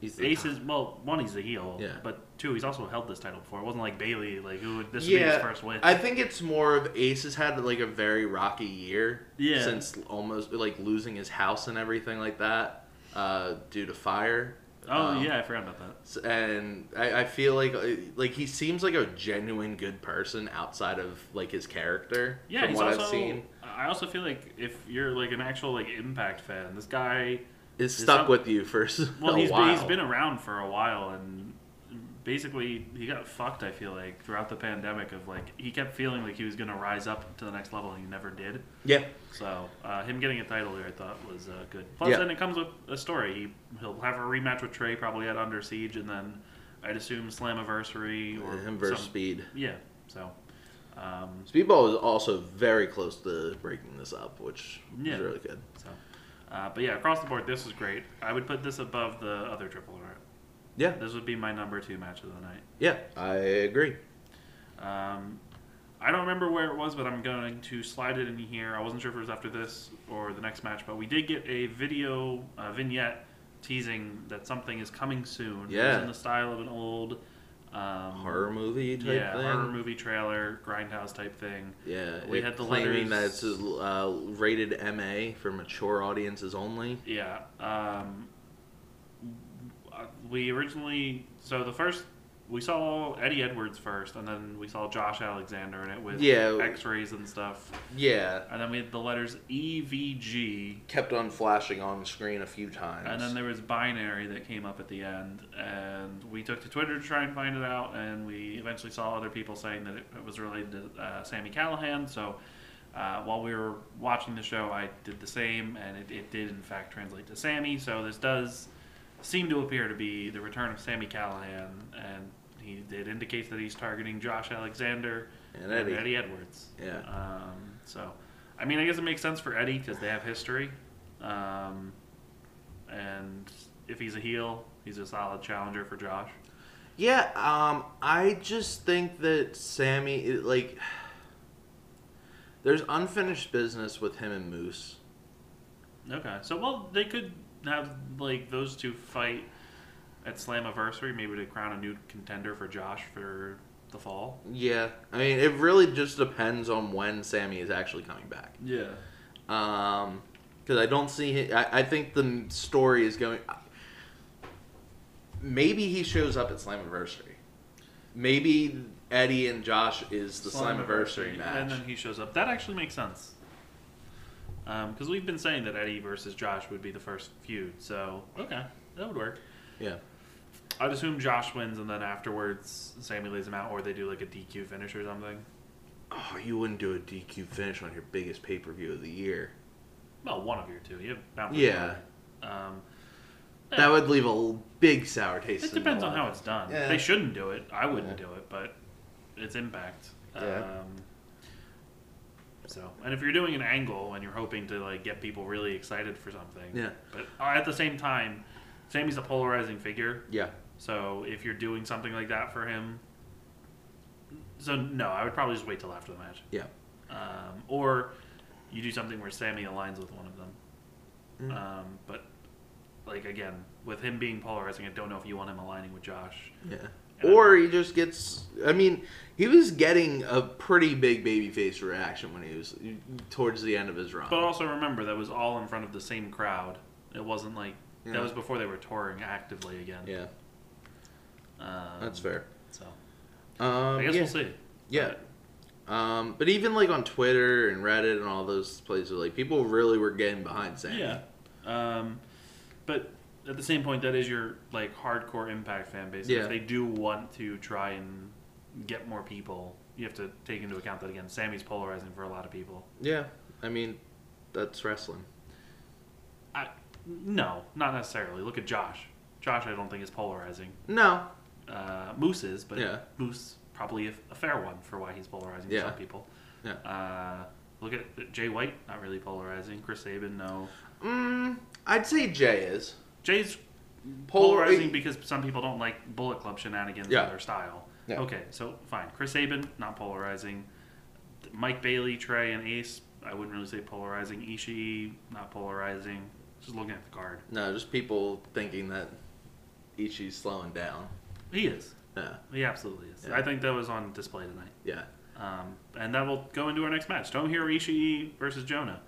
He's the Ace is well, one he's a heel, Yeah. but two he's also held this title before. It wasn't like Bailey, like who would this would be his first win. I think it's more of Ace has had like a very rocky year. Yeah. Since almost like losing his house and everything like that uh, due to fire. oh Um, yeah, I forgot about that. S- And I, I feel like uh, like he seems like a genuine good person outside of like his character. Yeah, from he's what also. I've seen, I also feel like if you're like an actual like Impact fan, this guy is stuck with you for Well, he's he's been around for a while, and basically he got fucked. I feel like throughout the pandemic, of like he kept feeling like he was gonna rise up to the next level, and he never did. yeah. So uh, him getting a title here, I thought was uh, good. Plus, Yeah. then it comes with a story. He he'll have a rematch with Trey, probably at Under Siege, and then I'd assume Slammiversary or Him versus some- Speed. Yeah. So. Um, Speedball was also very close to breaking this up, which Yeah. is really good. so, uh, but yeah, across the board, this was great. I would put this above the other triple threat. Yeah, This would be my number two match of the night. yeah, I agree. Um, I don't remember where it was, but I'm going to slide it in here. I wasn't sure if it was after this or the next match, but we did get a video uh, vignette teasing that something is coming soon. It Yeah. was in the style of an old um, Horror movie type yeah, thing. horror movie trailer, grindhouse type thing. Yeah, We had the claiming letters- that it's uh, rated MA for mature audiences only. Yeah. Um, uh, we originally so the first we saw Eddie Edwards first, and then we saw Josh Alexander in it with Yeah. X-rays and stuff, Yeah, and then we had the letters EVG, kept on flashing on the screen a few times. and then there was binary that came up at the end, and we took to Twitter to try and find it out, and we eventually saw other people saying that it, it was related to uh, Sami Callihan. So uh, while we were watching the show, I did the same, and it, it did in fact translate to Sami. So this does seem to appear to be the return of Sami Callihan, and he it indicates that he's targeting Josh Alexander And Eddie. Edwards. Yeah. Um, so, I mean, I guess it makes sense for Eddie because they have history, um, and if he's a heel, he's a solid challenger for Josh. Yeah, um, I just think that Sami, it, like, there's unfinished business with him and Moose. Okay, so well, they could have like those two fight at Slammiversary, maybe to crown a new contender for Josh for the fall. Yeah, I mean, it really just depends on when Sami is actually coming back. Yeah. Um, because I don't see. Him, I, I think the story is going. Maybe he shows up at Slammiversary. Maybe Eddie and Josh is the Slammiversary match. and then he shows up. That actually makes sense. Because we've been saying that Eddie versus Josh would be the first feud, so okay, that would work. yeah. I'd assume Josh wins, and then afterwards Sami lays him out, or they do like a DQ finish or something. Oh, you wouldn't do a DQ finish on your biggest pay per view of the year. Well, one of your two. You have Mount Yeah. Um, That would leave a big sour taste. It in the depends on mouth. how it's done. Yeah. They shouldn't do it. I wouldn't Yeah. do it, but it's impact. Yeah. Um, so, and if you're doing an angle and you're hoping to like get people really excited for something, Yeah. But at the same time, Sami's a polarizing figure. Yeah. So if you're doing something like that for him, so no, I would probably just wait till after the match. Yeah. Um, or you do something where Sammy aligns with one of them. Mm. Um, but like again, with him being polarizing, I don't know if you want him aligning with Josh. Yeah. And Or he just gets. I mean, he was getting a pretty big babyface reaction when he was towards the end of his run. But also remember that was all in front of the same crowd. It wasn't like Yeah. that was before they were touring actively again. yeah, um, that's fair. So Um, I guess yeah. we'll see. Yeah. Um, but even like on Twitter and Reddit and all those places, like people really were getting behind Sami. Yeah. Um, but at the same point, that is your like hardcore Impact fan base. Yeah. If they do want to try and get more people, you have to take into account that again, Sami's polarizing for a lot of people. Yeah. I mean, that's wrestling. No, not necessarily. Look at Josh. Josh, I don't think is polarizing. No. Uh, Moose is, but Yeah. Moose probably a, a fair one for why he's polarizing Yeah. for some people. Yeah. Uh, look at Jay White, not really polarizing. Chris Sabin, no. Mm, I'd say Jay is. Jay's Polar- polarizing because some people don't like Bullet Club shenanigans Yeah. in their style. Yeah. Okay, so fine. Chris Sabin, not polarizing. Mike Bailey, Trey, and Ace, I wouldn't really say polarizing. Ishii, not polarizing. Just looking at the card. No, just people thinking that Ishii's slowing down. He is. Yeah. He absolutely is. Yeah. I think that was on display tonight. Yeah. Um, and that will go into our next match. Tomohiro Ishii versus Jonah.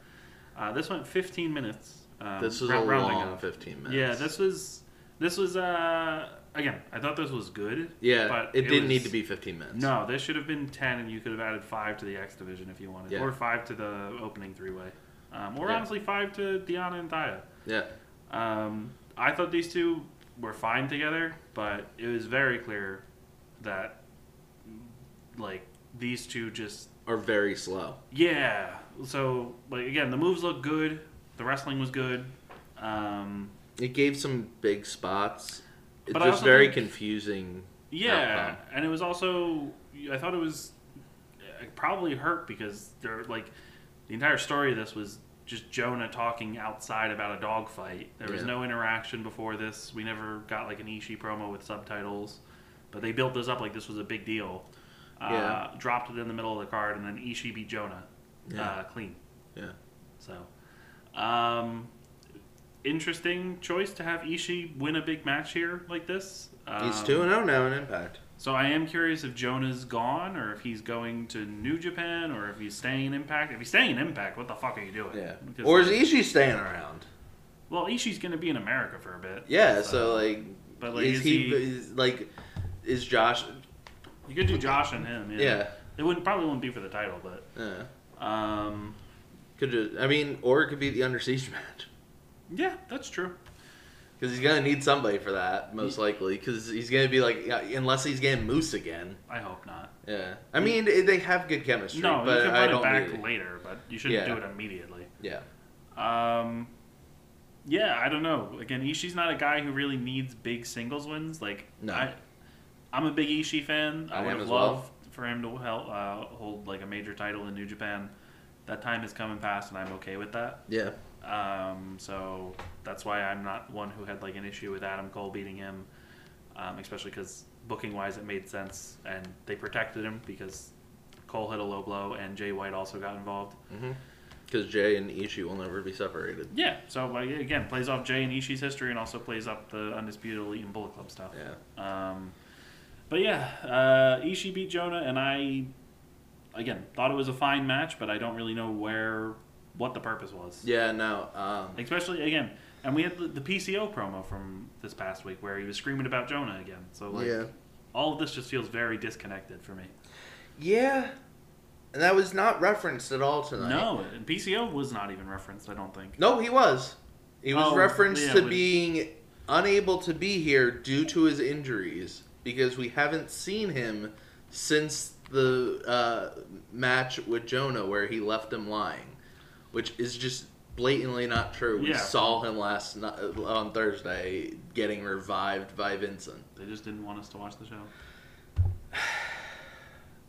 Uh, this went 15 minutes. Um, This was a round- long up. 15 minutes. Yeah, this was this was uh, again. I thought this was good. Yeah, but it, didn't need to be 15 minutes. No, this should have been 10, and you could have added five to the X division if you wanted, Yeah. or five to the opening three way, um, or Yeah. honestly five to Deonna and Taya. Yeah. Um, I thought these two were fine together, but it was very clear that like these two just Are very slow. yeah. So like again, the moves look good, the wrestling was good. Um, It gave some big spots. It's But I just very think- confusing. yeah, outcome. and it was also I thought it was uh, probably hurt because they're like the entire story of this was just Jonah talking outside about a dog fight. There was Yeah. no interaction before this. We never got like an Ishii promo with subtitles, but they built this up like this was a big deal. Uh, Yeah. Dropped it in the middle of the card, and then Ishii beat Jonah Yeah. uh, clean. Yeah. So, um, interesting choice to have Ishii win a big match here like this. He's Um, 2 0 now in Impact. So I am curious if Jonah's gone, or if he's going to New Japan, or if he's staying in Impact. If he's staying in Impact, what the fuck are you doing? Yeah. Because, Or is like, Ishii staying around? Well, Ishii's going to be in America for a bit. Yeah, so, like, but like, is, is he, he? is, like is Josh you could do Josh and him. Yeah. yeah. It wouldn't probably wouldn't be for the title, but yeah. um, Could I mean, or it could be the Under Siege match. yeah, that's true. Because he's gonna need somebody for that, most likely. Because he's gonna be like, unless he's getting Moose again. I hope not. Yeah, I mean they have good chemistry. No, but you can I don't it back it. later, but you shouldn't Yeah. do it immediately. Yeah, Um, yeah, I don't know. Again, Ishii's not a guy who really needs big singles wins. Like, No. I, I'm a big Ishii fan. I I, would have as well. loved for him to help, uh, hold like a major title in New Japan. That time has come and passed, and I'm okay with that. Yeah. Um, so that's why I'm not one who had like an issue with Adam Cole beating him, um, especially because booking wise it made sense and they protected him because Cole hit a low blow and Jay White also got involved. Because Jay and Ishii will never be separated. Yeah, so like, again plays off Jay and Ishii's history and also plays up the undisputed elite and Bullet Club stuff. Yeah. Um, but yeah, uh, Ishii beat Jonah, and I again thought it was a fine match, but I don't really know where what the purpose was. Yeah, no. Um, Especially again, and we had the, the PCO promo from this past week where he was screaming about Jonah again. So like, yeah. all of this just feels very disconnected for me. Yeah. And that was not referenced at all tonight. No, and PCO was not even referenced. I don't think. No, he was. He was Oh, referenced yeah, to being unable to be here due to his injuries because we haven't seen him since the uh, match with Jonah where he left him lying, which is just blatantly not true. We Yeah. saw him last ni- on Thursday getting revived by Vincent. They just didn't want us to watch the show.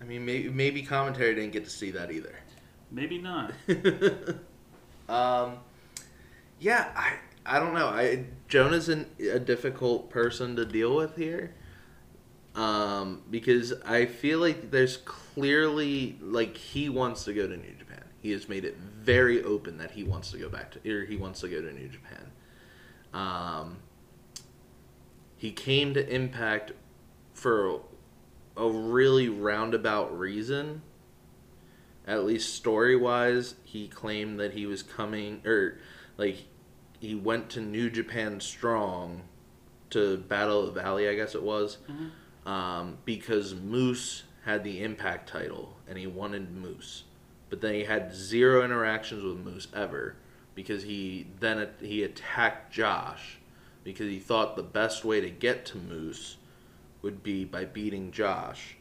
I mean, maybe, maybe commentary didn't get to see that either. Maybe not. um, yeah, I I don't know. I Jonah's an, a difficult person to deal with here. Um, because I feel like there's clearly like he wants to go to New Japan. He has made it very open that he wants to go back to or he wants to go to New Japan. Um, he came to Impact for a really roundabout reason. At least story wise, he claimed that he was coming or like he went to New Japan Strong to Battle of the Valley, I guess it was, um, because Moose had the Impact title and he wanted Moose, but then he had zero interactions with Moose ever because he then he attacked Josh because he thought the best way to get to Moose would be by beating Josh.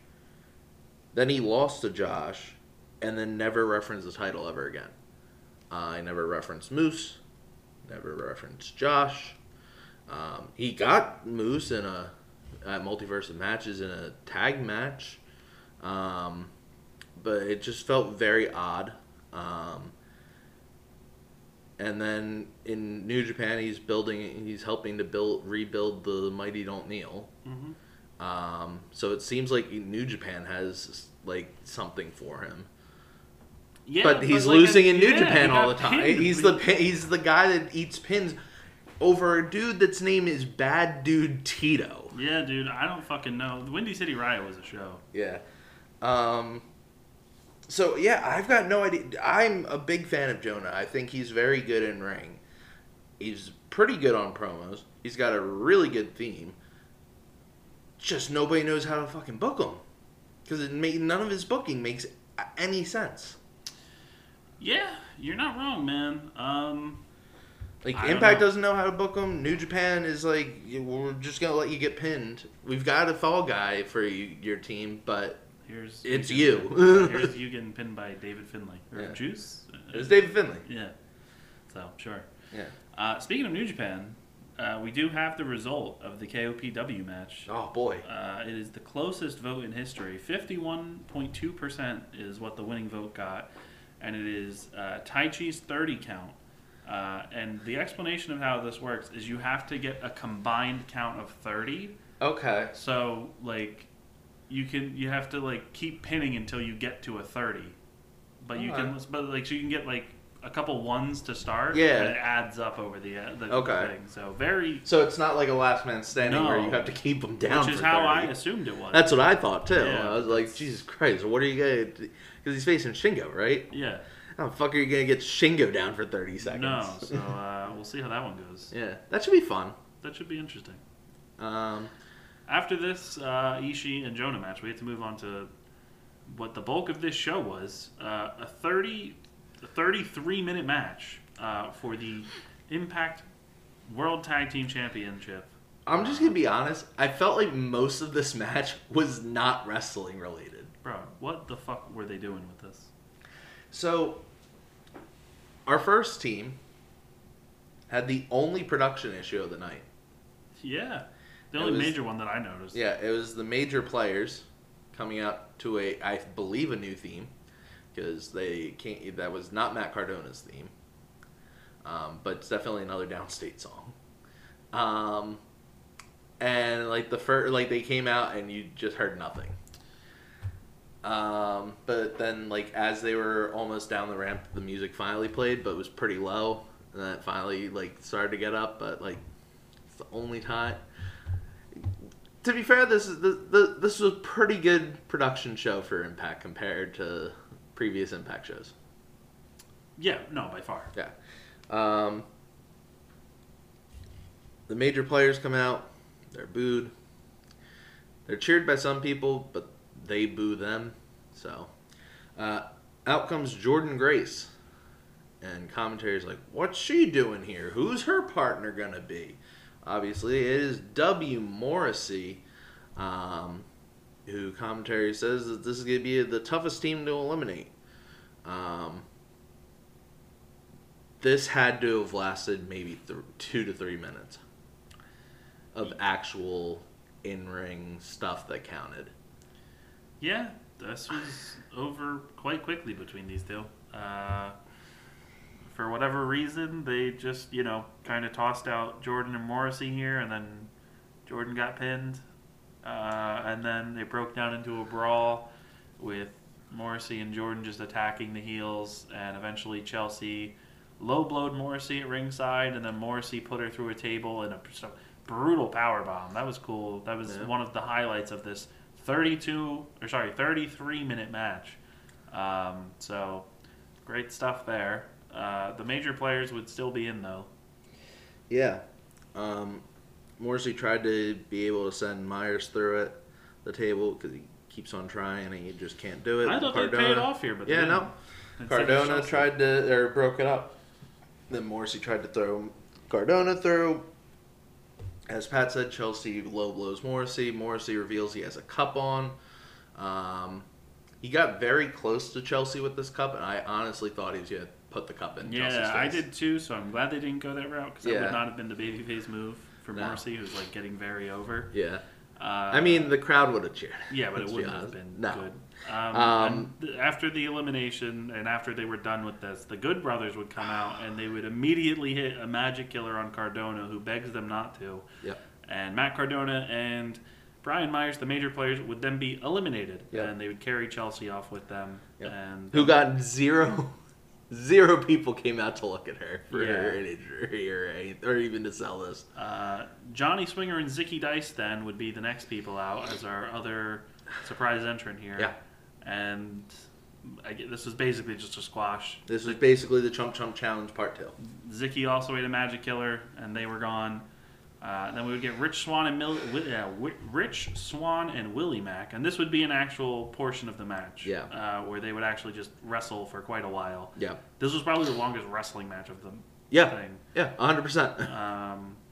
Then he lost to Josh and then never referenced the title ever again. Uh, I never referenced Moose, never referenced Josh. Um, he got Moose in a at multiverse of matches in a tag match, um, but it just felt very odd. Um, and then in New Japan, he's building, he's helping to build, rebuild the Mighty Don't Kneel. hmm Um, so it seems like New Japan has like something for him. Yeah, but he's like, losing in New yeah, Japan all the time. pinned. He's the he's the guy that eats pins over a dude that's name is Bad Dude Tito. Yeah, dude, I don't fucking know. The Windy City Riot was a show. Yeah. Um. So yeah, I've got no idea. I'm a big fan of Jonah. I think he's very good in ring. He's pretty good on promos. He's got a really good theme. Just nobody knows how to fucking book him because none of his booking makes any sense. Yeah, you're not wrong, man. Um, Like I Impact know. doesn't know how to book them. New Japan is like, we're just gonna let you get pinned. We've got a fall guy for you, your team, but here's It's getting- you. here's you getting pinned by David Finlay or Yeah. Juice. it's David Finlay. Yeah. So sure. Yeah. Uh, speaking of New Japan, uh, we do have the result of the KOPW match. Oh boy. Uh, it is the closest vote in history. Fifty-one point two percent is what the winning vote got, and it is uh, Taichi's thirty count. Uh, and the explanation of how this works is you have to get a combined count of thirty. Okay. So like, you can you have to like keep pinning until you get to a thirty, but you can Alright. but like so you can get like a couple ones to start. Yeah. and it adds up over the uh, the Okay. thing. So very, So it's not like a last man standing where No. you have to keep them down. which is for how I assumed it was. That's what I thought too. Yeah, I was like, Jesus Christ, what are you gonna? Because he's facing Shingo, right? yeah. How the fuck are you gonna get Shingo down for thirty seconds? No, so uh, we'll see how that one goes. yeah, that should be fun. That should be interesting. Um, After this uh, Ishii and Jonah match, we have to move on to what the bulk of this show was uh, a 30, a 33 minute match uh, for the Impact World Tag Team Championship. I'm just gonna be honest. I felt like most of this match was not wrestling related. Bro, what the fuck were they doing with this? So, our first team had the only production issue of the night. Yeah. The only was- major one that I noticed. Yeah, it was the major players coming out to a, I believe, a new theme because they can't. That was not Matt Cardona's theme, um, but it's definitely another Downstait song. Um, and like the first, like they came out and you just heard nothing. Um, but then, like as they were almost down the ramp, the music finally played, but it was pretty low, and then it finally like started to get up. But like, it's the only time to be fair, this is the, the this was a pretty good production show for Impact compared to previous Impact shows. Yeah, no, by far. Yeah. Um, the major players come out. They're booed. They're cheered by some people, but they boo them. So, uh, out comes Jordynne Grace, and commentary's like, "What's she doing here? Who's her partner gonna be?" Obviously, it is W Morrissey, um, who commentary says that this is gonna be the toughest team to eliminate. Um, this had to have lasted maybe th- two to three minutes of actual in-ring stuff that counted. Yeah, this was over quite quickly between these two. Uh, for whatever reason, they just, you know, kind of tossed out Jordynne and Morrissey here, and then Jordynne got pinned. Uh, and then they broke down into a brawl with Morrissey and Jordynne just attacking the heels, and eventually Chelsea low blowed Morrissey at ringside, and then Morrissey put her through a table in a brutal power bomb. That was cool. That was Yeah. one of the highlights of this 32 or sorry 33 minute match. Um, so great stuff there. Uh, the major players would still be in though. Yeah. Um, Morrissey tried to be able to send Myers through it, the table, because he keeps on trying and he just can't do it. I thought they'd pay it off here, but yeah, no. Cardona tried to, or broke it up. Then Morrissey tried to throw Cardona through. As Pat said, Chelsea low blows Morrissey. Morrissey reveals he has a cup on. Um, he got very close to Chelsea with this cup, and I honestly thought he was going to put the cup in Yeah, I did too. So I'm glad they didn't go that route because that would not have been the babyface move for No. Morrissey, who's like getting very over. Yeah. Uh, I mean, the crowd would have cheered. Yeah, but it wouldn't have been No. good. Um, Um, th- after the elimination and after they were done with this, the Good Brothers would come out and they would immediately hit a magic killer on Cardona, who begs them not to. Yep. And Matt Cardona and Brian Myers, the major players, would then be eliminated, Yep. and they would carry Chelsea off with them. Yep. And Who got zero, zero people came out to look at her for Yeah. an injury or, or even to sell this. Uh, Johnny Swinger and Zicky Dice then would be the next people out as our other surprise entrant here. Yeah. And I get, this was basically just a squash. This was basically the Chump Chump Challenge Part 2. Zicky also ate a magic killer, and they were gone. Uh, then we would get Rich Swann and Mil- uh, Rich Swann and Willie Mack, and this would be an actual portion of the match. Yeah. Uh, where they would actually just wrestle for quite a while. Yeah. This was probably the longest wrestling match of the Yeah. thing. Yeah, 100%. Um,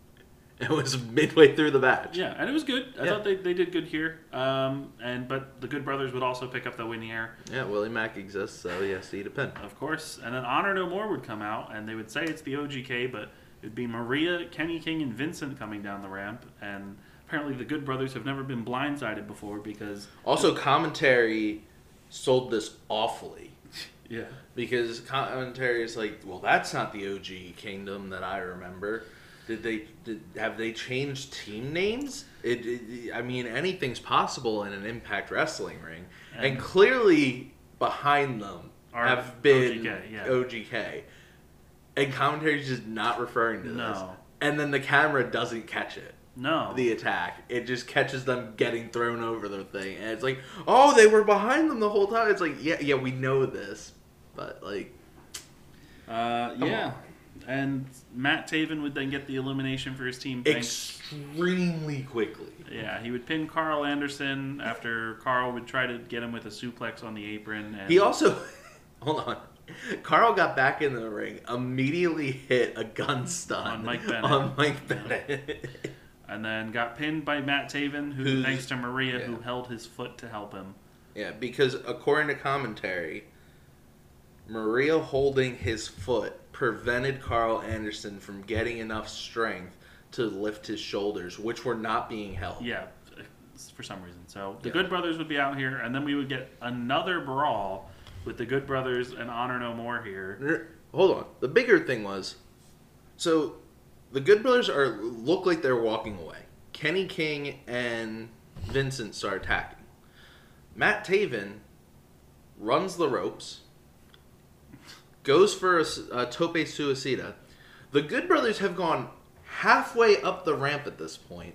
It was midway through the match. Yeah, and it was good. I Yeah. thought they, they did good here. Um, and but the Good Brothers would also pick up the win here, Yeah, Willie Mack exists, so he has to eat a pin. of course. And then Honor No More would come out, and they would say it's the OGK, but it'd be Maria, Kenny King, and Vincent coming down the ramp. And apparently, the Good Brothers have never been blindsided before because Also, commentary sold this awfully. yeah, Because commentary is like, well, that's not the OG Kingdom that I remember. Did they did, have they changed team names? It, it, I mean, anything's possible in an Impact Wrestling ring, and, And- clearly behind them Are have been OGK, yeah. OGK, and commentary's just not referring to this. No. And then the camera doesn't catch it no, the attack. It just catches them getting thrown over the thing, and it's like, oh, they were behind them the whole time. It's like, yeah, yeah, we know this, but like, uh, yeah. And Matt Taven would then get the elimination for his team. thanks- extremely quickly. Yeah, he would pin Karl Anderson after Karl would try to get him with a suplex on the apron. And He also, hold on, Karl got back in the ring, immediately hit a gun stun On Mike Bennett. On Mike Bennett. and then got pinned by Matt Taven, who, Who's- thanks to Maria, who held his foot to help him. yeah, because according to commentary, Maria holding his foot prevented Karl Anderson from getting enough strength to lift his shoulders, which were not being held. Yeah, for some reason. So the Yeah. Good Brothers would be out here, and then we would get another brawl with the Good Brothers and Honor No More here. Hold on. The bigger thing was, so the Good Brothers are look like they're walking away. Kenny King and Vincent start attacking. Matt Taven runs the ropes, goes for a tope suicida. The Good Brothers have gone halfway up the ramp at this point.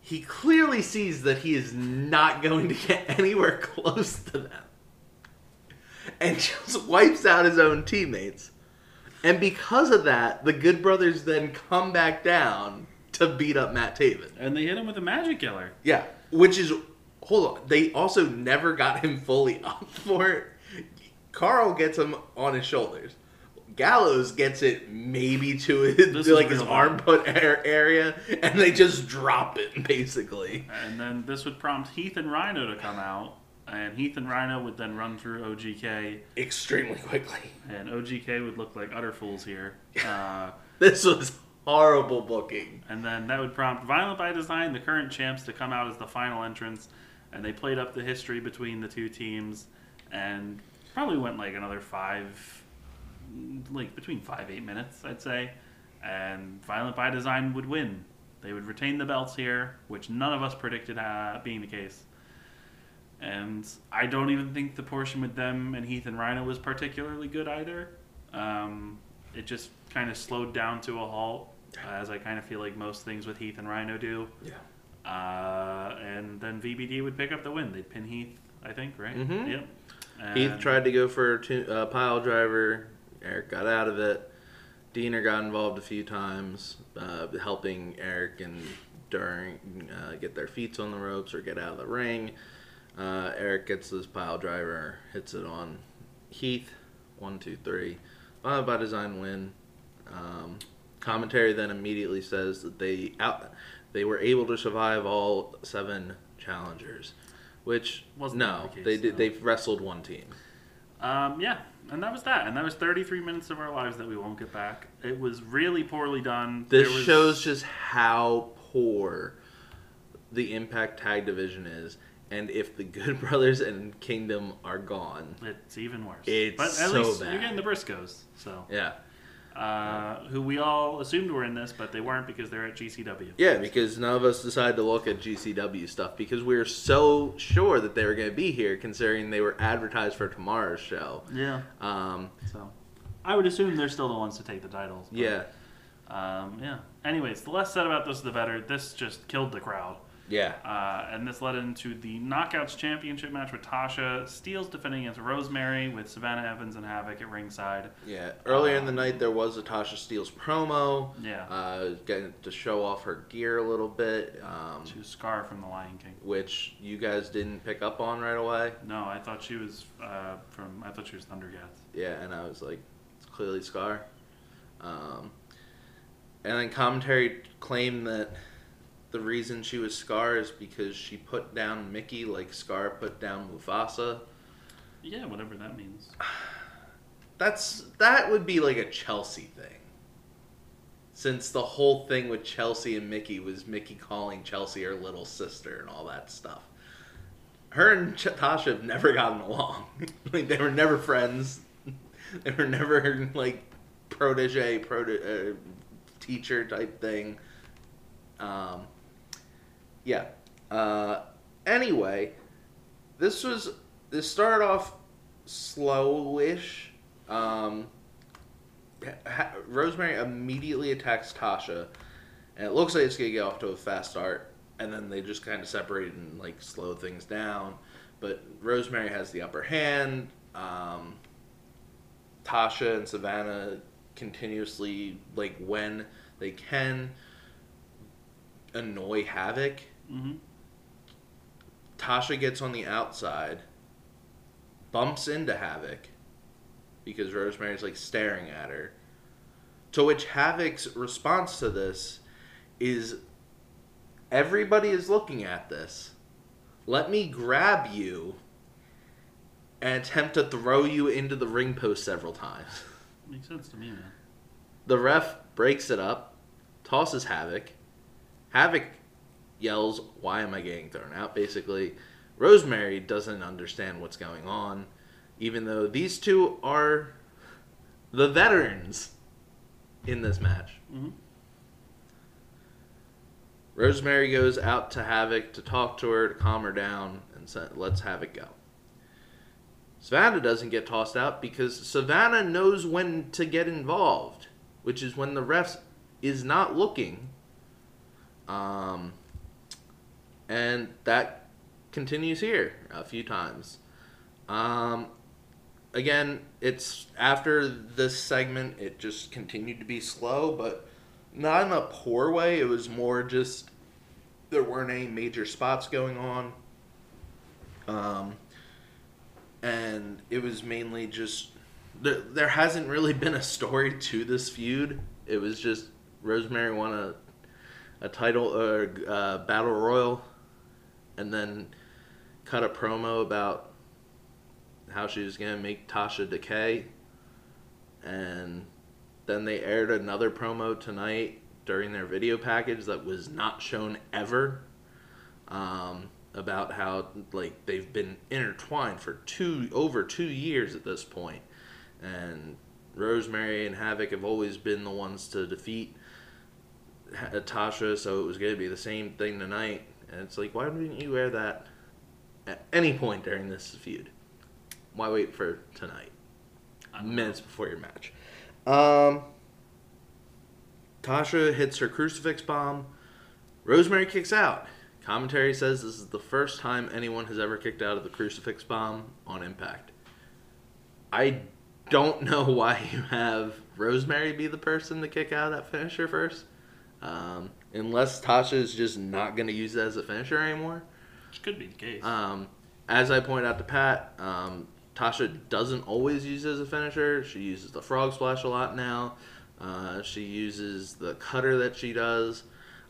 He clearly sees that he is not going to get anywhere close to them and just wipes out his own teammates. And because of that, the Good Brothers then come back down to beat up Matt Taven. And they hit him with a magic killer. Yeah, which is hold on. They also never got him fully up for it. Karl gets him on his shoulders. Gallows gets it maybe to his This to is like his armpit area, and they just drop it basically. And then this would prompt Heath and Rhino to come out. And Heath and Rhino would then run through OGK. Extremely quickly. And OGK would look like utter fools here. Uh, This was horrible booking. And then that would prompt Violent by Design, the current champs, to come out as the final entrance. And they played up the history between the two teams and probably went like another five, like between five, eight minutes, I'd say. And Violent by Design would win. They would retain the belts here, which none of us predicted uh, being the case. And I don't even think the portion with them and Heath and Rhino was particularly good either. Um, it just kind of slowed down to a halt, as I kind of feel like most things with Heath and Rhino do. Yeah. Uh, and then VBD would pick up the win. They'd pin Heath, I think, right? Mhm. Yep. Heath tried to go for a uh, pile driver. Eric got out of it. Deaner got involved a few times, uh, helping Eric and during uh, get their feet on the ropes or get out of the ring. Uh, Eric gets this pile driver, hits it on Heath. One, two, three. Violent by design win. Um, commentary then immediately says that they out they were able to survive all seven challengers, which Wasn't no, the case, they did. no. They've wrestled one team. Um, yeah, and that was that. And that was 33 minutes of our lives that we won't get back. It was really poorly done. This was- shows just how poor the Impact Tag Division is, and if the Good Brothers and Kingdom are gone, It's even worse. It's but at so least bad. you're getting the Briscoes, so yeah, uh, who we all assumed were in this, but they weren't because they're at GCW. yeah, because none of us decided to look at GCW stuff because we were so sure that they were going to be here, considering they were advertised for tomorrow's show. Yeah. Um, So I would assume they're still the ones to take the titles. but, yeah, Um, yeah. Anyways, the less said about this, the better. This just killed the crowd. Yeah, Uh, and this led into the Knockouts Championship match with Tasha. Steelz defending against Rosemary with Savannah Evans and Havoc at ringside. yeah. Earlier in the night, there was a Tasha Steelz promo. Yeah. Uh, getting to show off her gear a little bit. Um, to Scar from The Lion King. which you guys didn't pick up on right away. No, I thought she was uh, from. I thought she was Thundercats. Yeah, and I was like, it's clearly Scar. Um, and then commentary claimed that the reason she was Scar is because she put down Mickie like Scar put down Mufasa. Yeah, whatever that means. That's that would be like a Chelsea thing. Since the whole thing with Chelsea and Mickie was Mickie calling Chelsea her little sister and all that stuff. Her and Tasha have never gotten along. like they were never friends. They were never like protege, prote- uh, teacher type thing. Um, yeah. Uh, anyway, this was this started off slowish. Um, ha- Rosemary immediately attacks Tasha, and it looks like it's gonna get off to a fast start. And then they just kind of separate and like slow things down. But Rosemary has the upper hand. Um, Tasha and Savannah continuously, like when they can, annoy Havoc. Hmm Tasha gets on the outside, bumps into Havoc because Rosemary's like staring at her. To which Havoc's response to this is everybody is looking at this. Let me grab you and attempt to throw you into the ring post several times. Makes sense to me, man. The ref breaks it up, tosses Havoc. Havoc yells, Why am I getting thrown out? Basically, Rosemary doesn't understand what's going on, even though these two are the veterans in this match. Mhm. Rosemary goes out to Havoc to talk to her, to calm her down, and sa- lets Havoc go. Savannah doesn't get tossed out because Savannah knows when to get involved, which is when the refs is not looking. Um, and that continues here a few times. Um, again, it's after this segment, it just continued to be slow, but not in a poor way. It was more just there weren't any major spots going on. Um, and it was mainly just there, there hasn't really been a story to this feud. It was just Rosemary won a a title or uh, battle royal, and then cut a promo about how she was gonna make Tasha decay, and then they aired another promo tonight during their video package that was not shown ever. Um, about how like they've been intertwined for two over two years at this point, and Rosemary and Havoc have always been the ones to defeat Tasha, so it was going to be the same thing tonight. And it's like, why didn't you wear that at any point during this feud? Why wait for tonight? I don't know. minutes before your match. Um, Tasha hits her crucifix bomb. Rosemary kicks out. Commentary says this is the first time anyone has ever kicked out of the crucifix bomb on Impact. I don't know why you have Rosemary be the person to kick out of that finisher first. Um, unless Tasha is just not going to use it as a finisher anymore. Which could be the case. Um, as I pointed out to Pat, um, Tasha doesn't always use it as a finisher. She uses the frog splash a lot now. Uh, she uses the cutter that she does.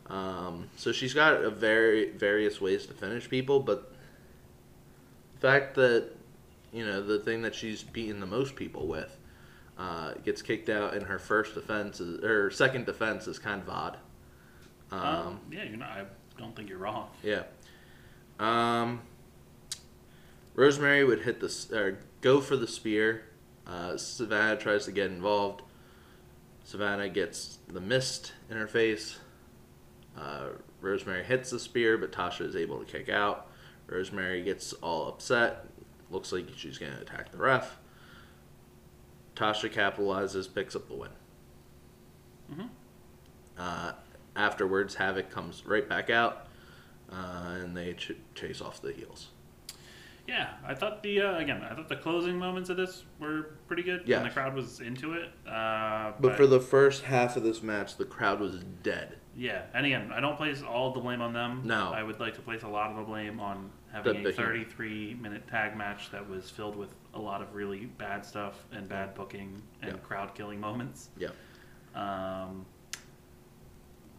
Um, so she's got a very various ways to finish people, but the fact that you know the thing that she's beaten the most people with uh, gets kicked out in her first defense is, or second defense is kind of odd. Um, um, yeah, you're not. I don't think you're wrong. yeah. Um, Rosemary would hit the or go for the spear. Uh, Savannah tries to get involved. Savannah gets the mist in her face. Uh, Rosemary hits the spear, but Tasha is able to kick out. Rosemary gets all upset. Looks like she's going to attack the ref. Tasha capitalizes, picks up the win. Mhm. Uh, afterwards, Havoc comes right back out, uh, and they ch- chase off the heels. Yeah, I thought the uh, again, I thought the closing moments of this were pretty good. Yeah. and the crowd was into it. Uh, But for the first half of this match, the crowd was dead. yeah, and again, I don't place all the blame on them. No. I would like to place a lot of the blame on having The- a the- 33 minute tag match that was filled with a lot of really bad stuff and bad booking and Yeah. crowd killing moments. Yeah. Um,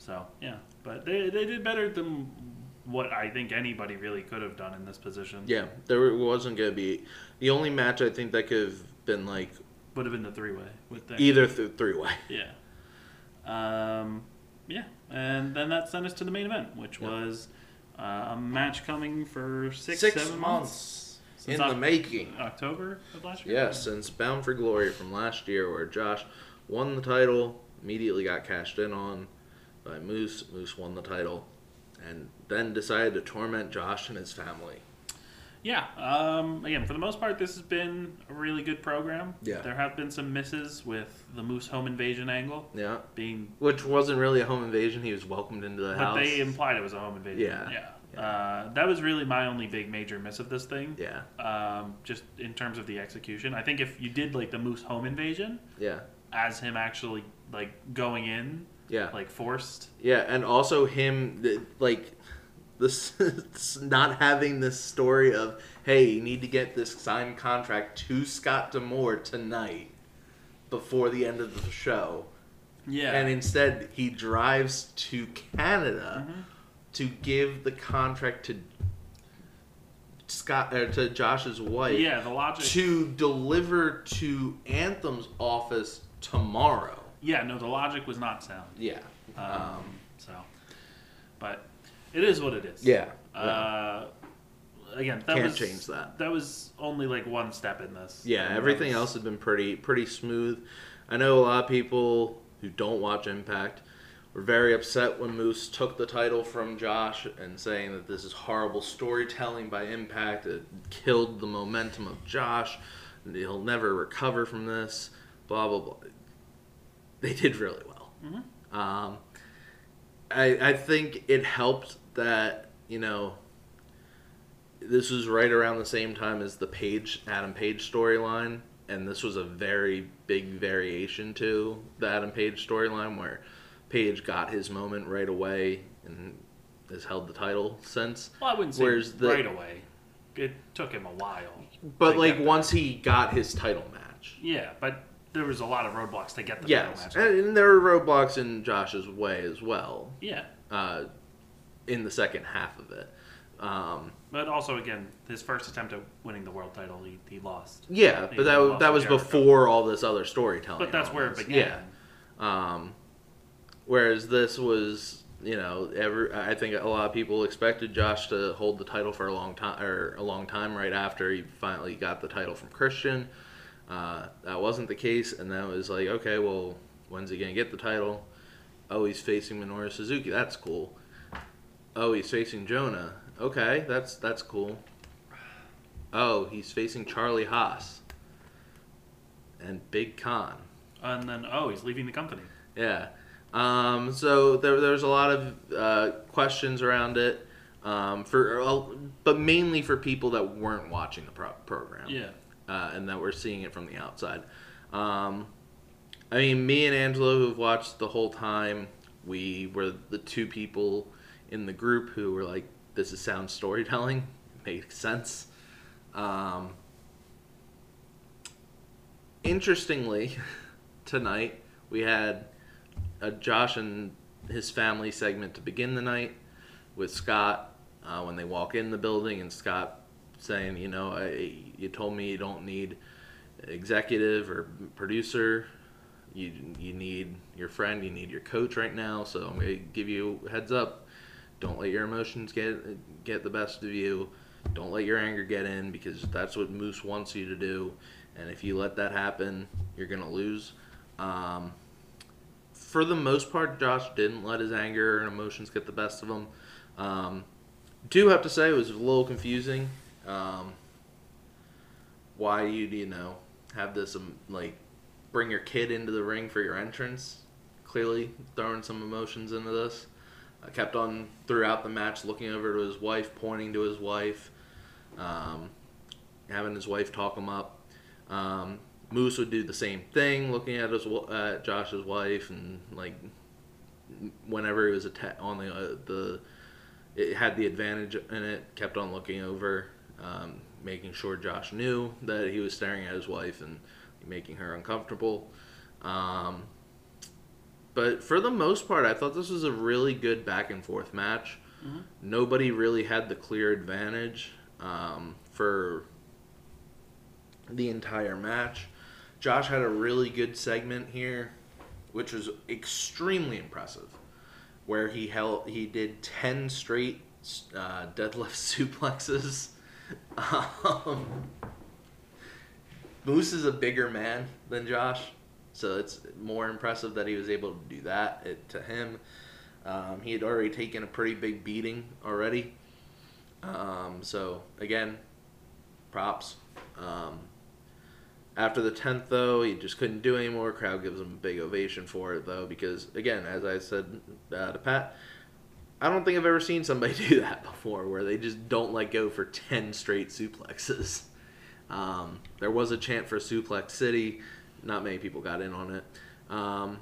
so yeah, but they they did better than what I think anybody really could have done in this position. Yeah, there wasn't going to be. The only match I think that could have been like would have been the three way with the either th- three way. Yeah. Um, yeah, and then that sent us to the main event, which Yep. was uh, a match coming for six, Six seven months in Since the making. October of last year. Yes, since Bound for Glory from last year, where Josh won the title, immediately got cashed in on by Moose. Moose won the title, and then decided to torment Josh and his family. Yeah. Um, again, for the most part, this has been a really good program. Yeah. There have been some misses with the Moose home invasion angle Yeah, being, which wasn't really a home invasion. He was welcomed into the but house. they implied it was a home invasion. Yeah. Yeah. Uh, that was really my only big major miss of this thing. yeah, Um, just in terms of the execution, I think if you did like the Moose home invasion yeah, as him actually like going in, yeah. like forced. Yeah, and also him like this not having this story of hey, you need to get this signed contract to Scott D'Amore tonight before the end of the show. Yeah. And instead he drives to Canada Mhm. to give the contract to Scott or to Josh's wife Yeah, the logic. to deliver to Anthem's office tomorrow. Yeah, no, the logic was not sound. Yeah. Um, so, but it is what it is. Yeah. Uh, again, that Can't was, change that. That was only like one step in this. Yeah, And everything was- else has been pretty pretty smooth. I know a lot of people who don't watch Impact were very upset when Moose took the title from Josh and saying that this is horrible storytelling by Impact. It killed the momentum of Josh. and He'll never recover from this. Blah blah blah. They did really well. Mhm. Um, I I think it helped that you know this was right around the same time as the Page Adam Page storyline, and this was a very big variation to the Adam Page storyline where Page got his moment right away and has held the title since. Well, I wouldn't say Whereas the- right away. It took him a while. But like once he got his title match. Yeah, but there was a lot of roadblocks to get the Yes, title match. and, and there were roadblocks in Josh's way as well. Yeah, Uh, in the second half of it. Um, but also again, his first attempt at winning the world title, he, he lost. yeah, He but that was, that was before all this other storytelling. But that's where it began. Yeah. Um, whereas this was, you know, every I think a lot of people expected Josh to hold the title for a long time or a long time right after he finally got the title from Christian. Uh, that wasn't the case, and that was like, okay, well, when's he gonna get the title? Oh, he's facing Minoru Suzuki. That's cool. Oh, he's facing Jonah. Okay, that's that's cool. Oh, he's facing Charlie Haas and Big Khan. And then, oh, he's leaving the company. Yeah. Um, so there, there's a lot of uh, questions around it, um, for well, but mainly for people that weren't watching the pro- program, Yeah. Uh, and that we're seeing it from the outside. Um, I mean, me and Angelo, who've watched the whole time, we were the two people in the group who were like, "This is sound storytelling. Makes sense." Um, interestingly, tonight we had a Josh and his family segment to begin the night with Scott uh, when they walk in the building and Scott saying, you know, I, you told me you don't need executive or producer. You you need your friend. You need your coach right now. So I'm gonna give you heads up. Don't let your emotions get get the best of you. Don't let your anger get in because that's what Moose wants you to do. And if you let that happen, you're gonna lose. Um, for the most part, Josh didn't let his anger and emotions get the best of him. Um, do have to say it was a little confusing. Um, why you you know have this um, like bring your kid into the ring for your entrance? Clearly throwing some emotions into this. I kept on throughout the match looking over to his wife, pointing to his wife, um, having his wife talk him up. Um, Moose would do the same thing, looking at his at Josh's wife, and like whenever he was atta- on the uh, the it had the advantage in it. Kept on looking over, um, making sure Josh knew that he was staring at his wife and making her uncomfortable. Um, but for the most part, I thought this was a really good back and forth match. Nobody really had the clear advantage um, for the entire match. Josh had a really good segment here, which was extremely impressive, where he held he did ten straight uh, deadlift suplexes. Um, Moose is a bigger man than Josh, so it's more impressive that he was able to do that it, to him. Um, he had already taken a pretty big beating already. Um, so again, props. Um, after the tenth, though, he just couldn't do anymore. Crowd gives him a big ovation for it, though, because again, as I said uh, to Pat, I don't think I've ever seen somebody do that before, where they just don't let go for ten straight suplexes. Um, there was a chant for Suplex City. Not many people got in on it. Um,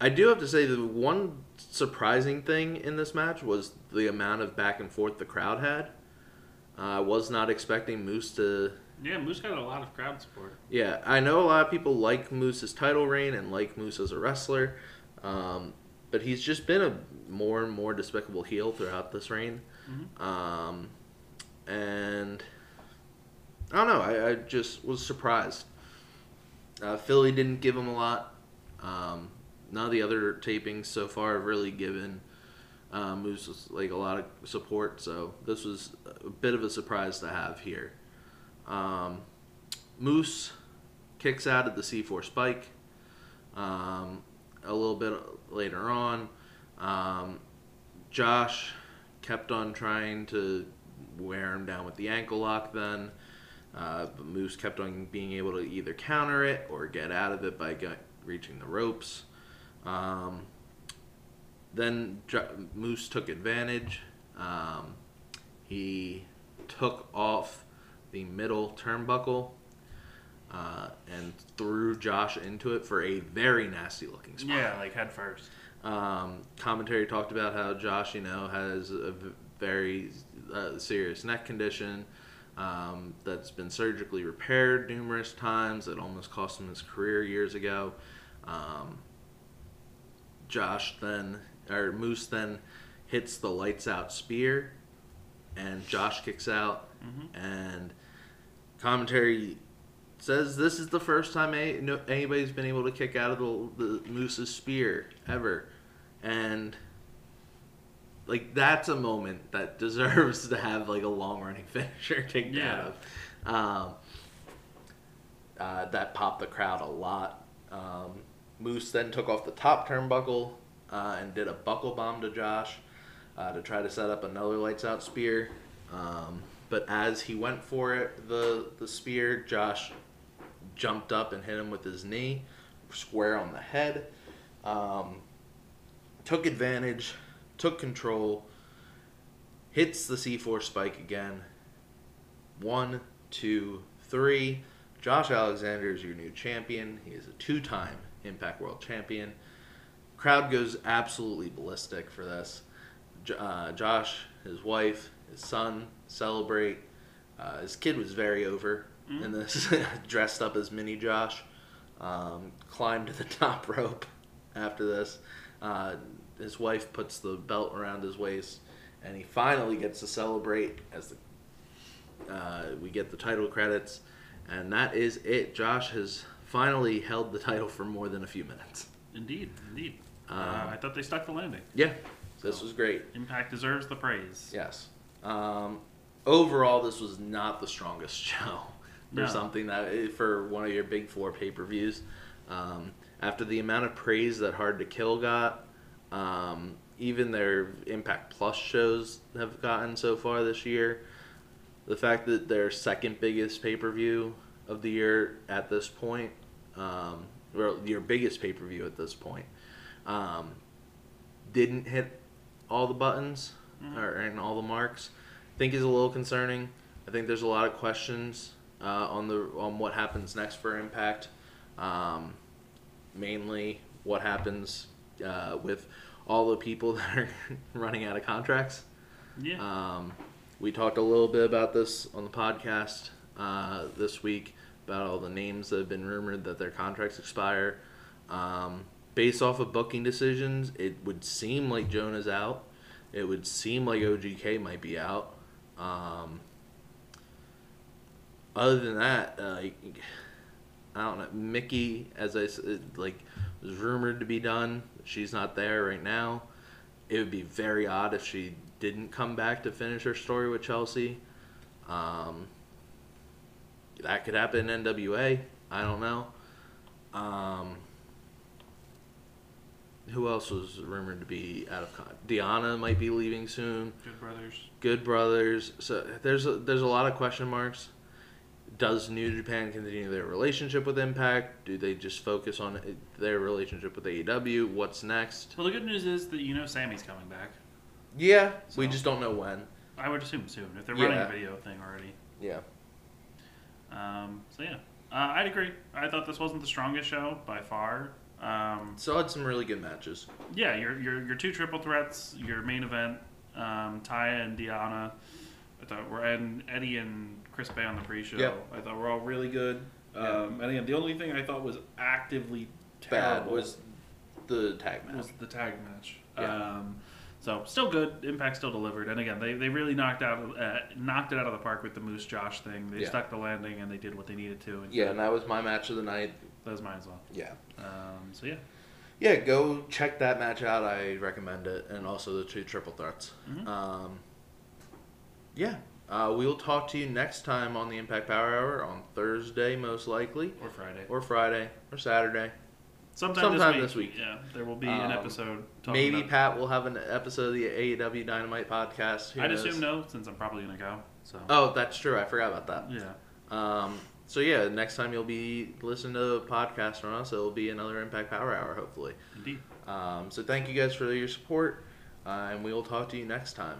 I do have to say the one surprising thing in this match was the amount of back and forth the crowd had. Uh, I was not expecting Moose to Yeah, Moose got a lot of crowd support. yeah, I know a lot of people like Moose's title reign and like Moose as a wrestler, um, but he's just been a more and more despicable heel throughout this reign. Um, and I don't know. I, I just was surprised. Uh, Philly didn't give him a lot. Um, none of the other tapings so far have really given uh, Moose like a lot of support. So this was a bit of a surprise to have here. Um, Moose kicks out at the C4 spike. Um, a little bit later on, um, Josh kept on trying to wear him down with the ankle lock then. Uh, but Moose kept on being able to either counter it or get out of it by get, reaching the ropes. Um, then Jo- Moose took advantage. Um, he took off the middle turnbuckle uh, and threw Josh into it for a very nasty looking spot. Yeah, like head first. Um, commentary talked about how Josh, you know, has a very uh, serious neck condition um, that's been surgically repaired numerous times. That almost cost him his career years ago. Um, Josh then, or Moose then hits the lights out spear, and Josh kicks out, and commentary says this is the first time a, no, anybody's been able to kick out of the, the Moose's spear ever, and like that's a moment that deserves to have like a long running finisher kicked Yeah. out of. Um, uh, that popped the crowd a lot. Um, Moose then took off the top turnbuckle uh, and did a buckle bomb to Josh uh, to try to set up another lights out spear. Um, but as he went for it, the the spear, Josh jumped up and hit him with his knee, square on the head. Um, took advantage, took control, hits the C4 spike again. One, two, three. Josh Alexander is your new champion. He is a two time Impact World Champion. Crowd goes absolutely ballistic for this. Uh, Josh, his wife, his son celebrate. Uh, his kid was very over in this, dressed up as mini Josh. Um, climbed to the top rope after this. Uh, his wife puts the belt around his waist, and he finally gets to celebrate as the uh, we get the title credits, and that is it. Josh has finally held the title for more than a few minutes. Indeed, indeed. Um, uh, I thought they stuck the landing. Yeah, this was great. Impact deserves the praise. Yes. Um, overall, this was not the strongest show No. something that eh, for one of your big four pay per views. Um, after the amount of praise that Hard to Kill got, um, even their Impact Plus shows have gotten so far this year. The fact that their second biggest pay per view of the year at this point, um, or your biggest pay per view at this point, um, didn't hit all the buttons or and all the marks, I think is a little concerning. I think there's a lot of questions uh, on the on what happens next for Impact. Um, mainly, what happens uh, with all the people that are running out of contracts. Yeah. Um, we talked a little bit about this on the podcast uh, this week about all the names that have been rumored that their contracts expire. Um, based off of booking decisions, it would seem like Jonah's out. It would seem like OGK might be out. Um, other than that, uh, I don't know. Mickie, as I said, like was rumored to be done. She's not there right now. It would be very odd if she didn't come back to finish her story with Chelsea. Um, that could happen in NWA. I don't know. Um, who else was rumored to be out of con? Deonna might be leaving soon. Good brothers. Good Brothers. So there's a, there's a lot of question marks. Does New Japan continue their relationship with Impact? Do they just focus on their relationship with AEW? What's next? Well, the good news is that you know Sami's coming back. Yeah, we just don't know when. I would assume soon if they're running Yeah. a video thing already. Yeah. Um, so yeah, uh, I'd agree. I thought this wasn't the strongest show by far. Um, So had some really good matches. yeah, your your your two triple threats, your main event, um, Taya and Deonna. I thought were and Eddie and Chris Bey on the pre-show. Yep. I thought we were all really good. Um, and again, the only thing I thought was actively Bad was the tag match. was the tag match. Yeah. Um, So still good. Impact still delivered, and again, they, they really knocked out uh, knocked it out of the park with the Moose Josh thing. They Yeah. stuck the landing and they did what they needed to. And Yeah, and that was my match of the night. that was mine as well. Yeah. Um, so yeah, Yeah, go check that match out. I recommend it, and also the two triple threats. Mhm. Um, yeah, uh, we'll talk to you next time on the Impact Power Hour on Thursday, most likely, or Friday, or Friday, or Saturday. sometime, sometime this, this week. week. Yeah, there will be an Um, episode. Talking Maybe about, Pat will have an episode of the AEW Dynamite podcast. Who I'd knows? assume no, since I'm probably gonna go. So Oh, that's true. I forgot about that. yeah, Um, so yeah, next time you'll be listening to a podcast from us, it'll be another Impact Power Hour, hopefully. indeed. Um, so thank you guys for your support, uh, and we will talk to you next time.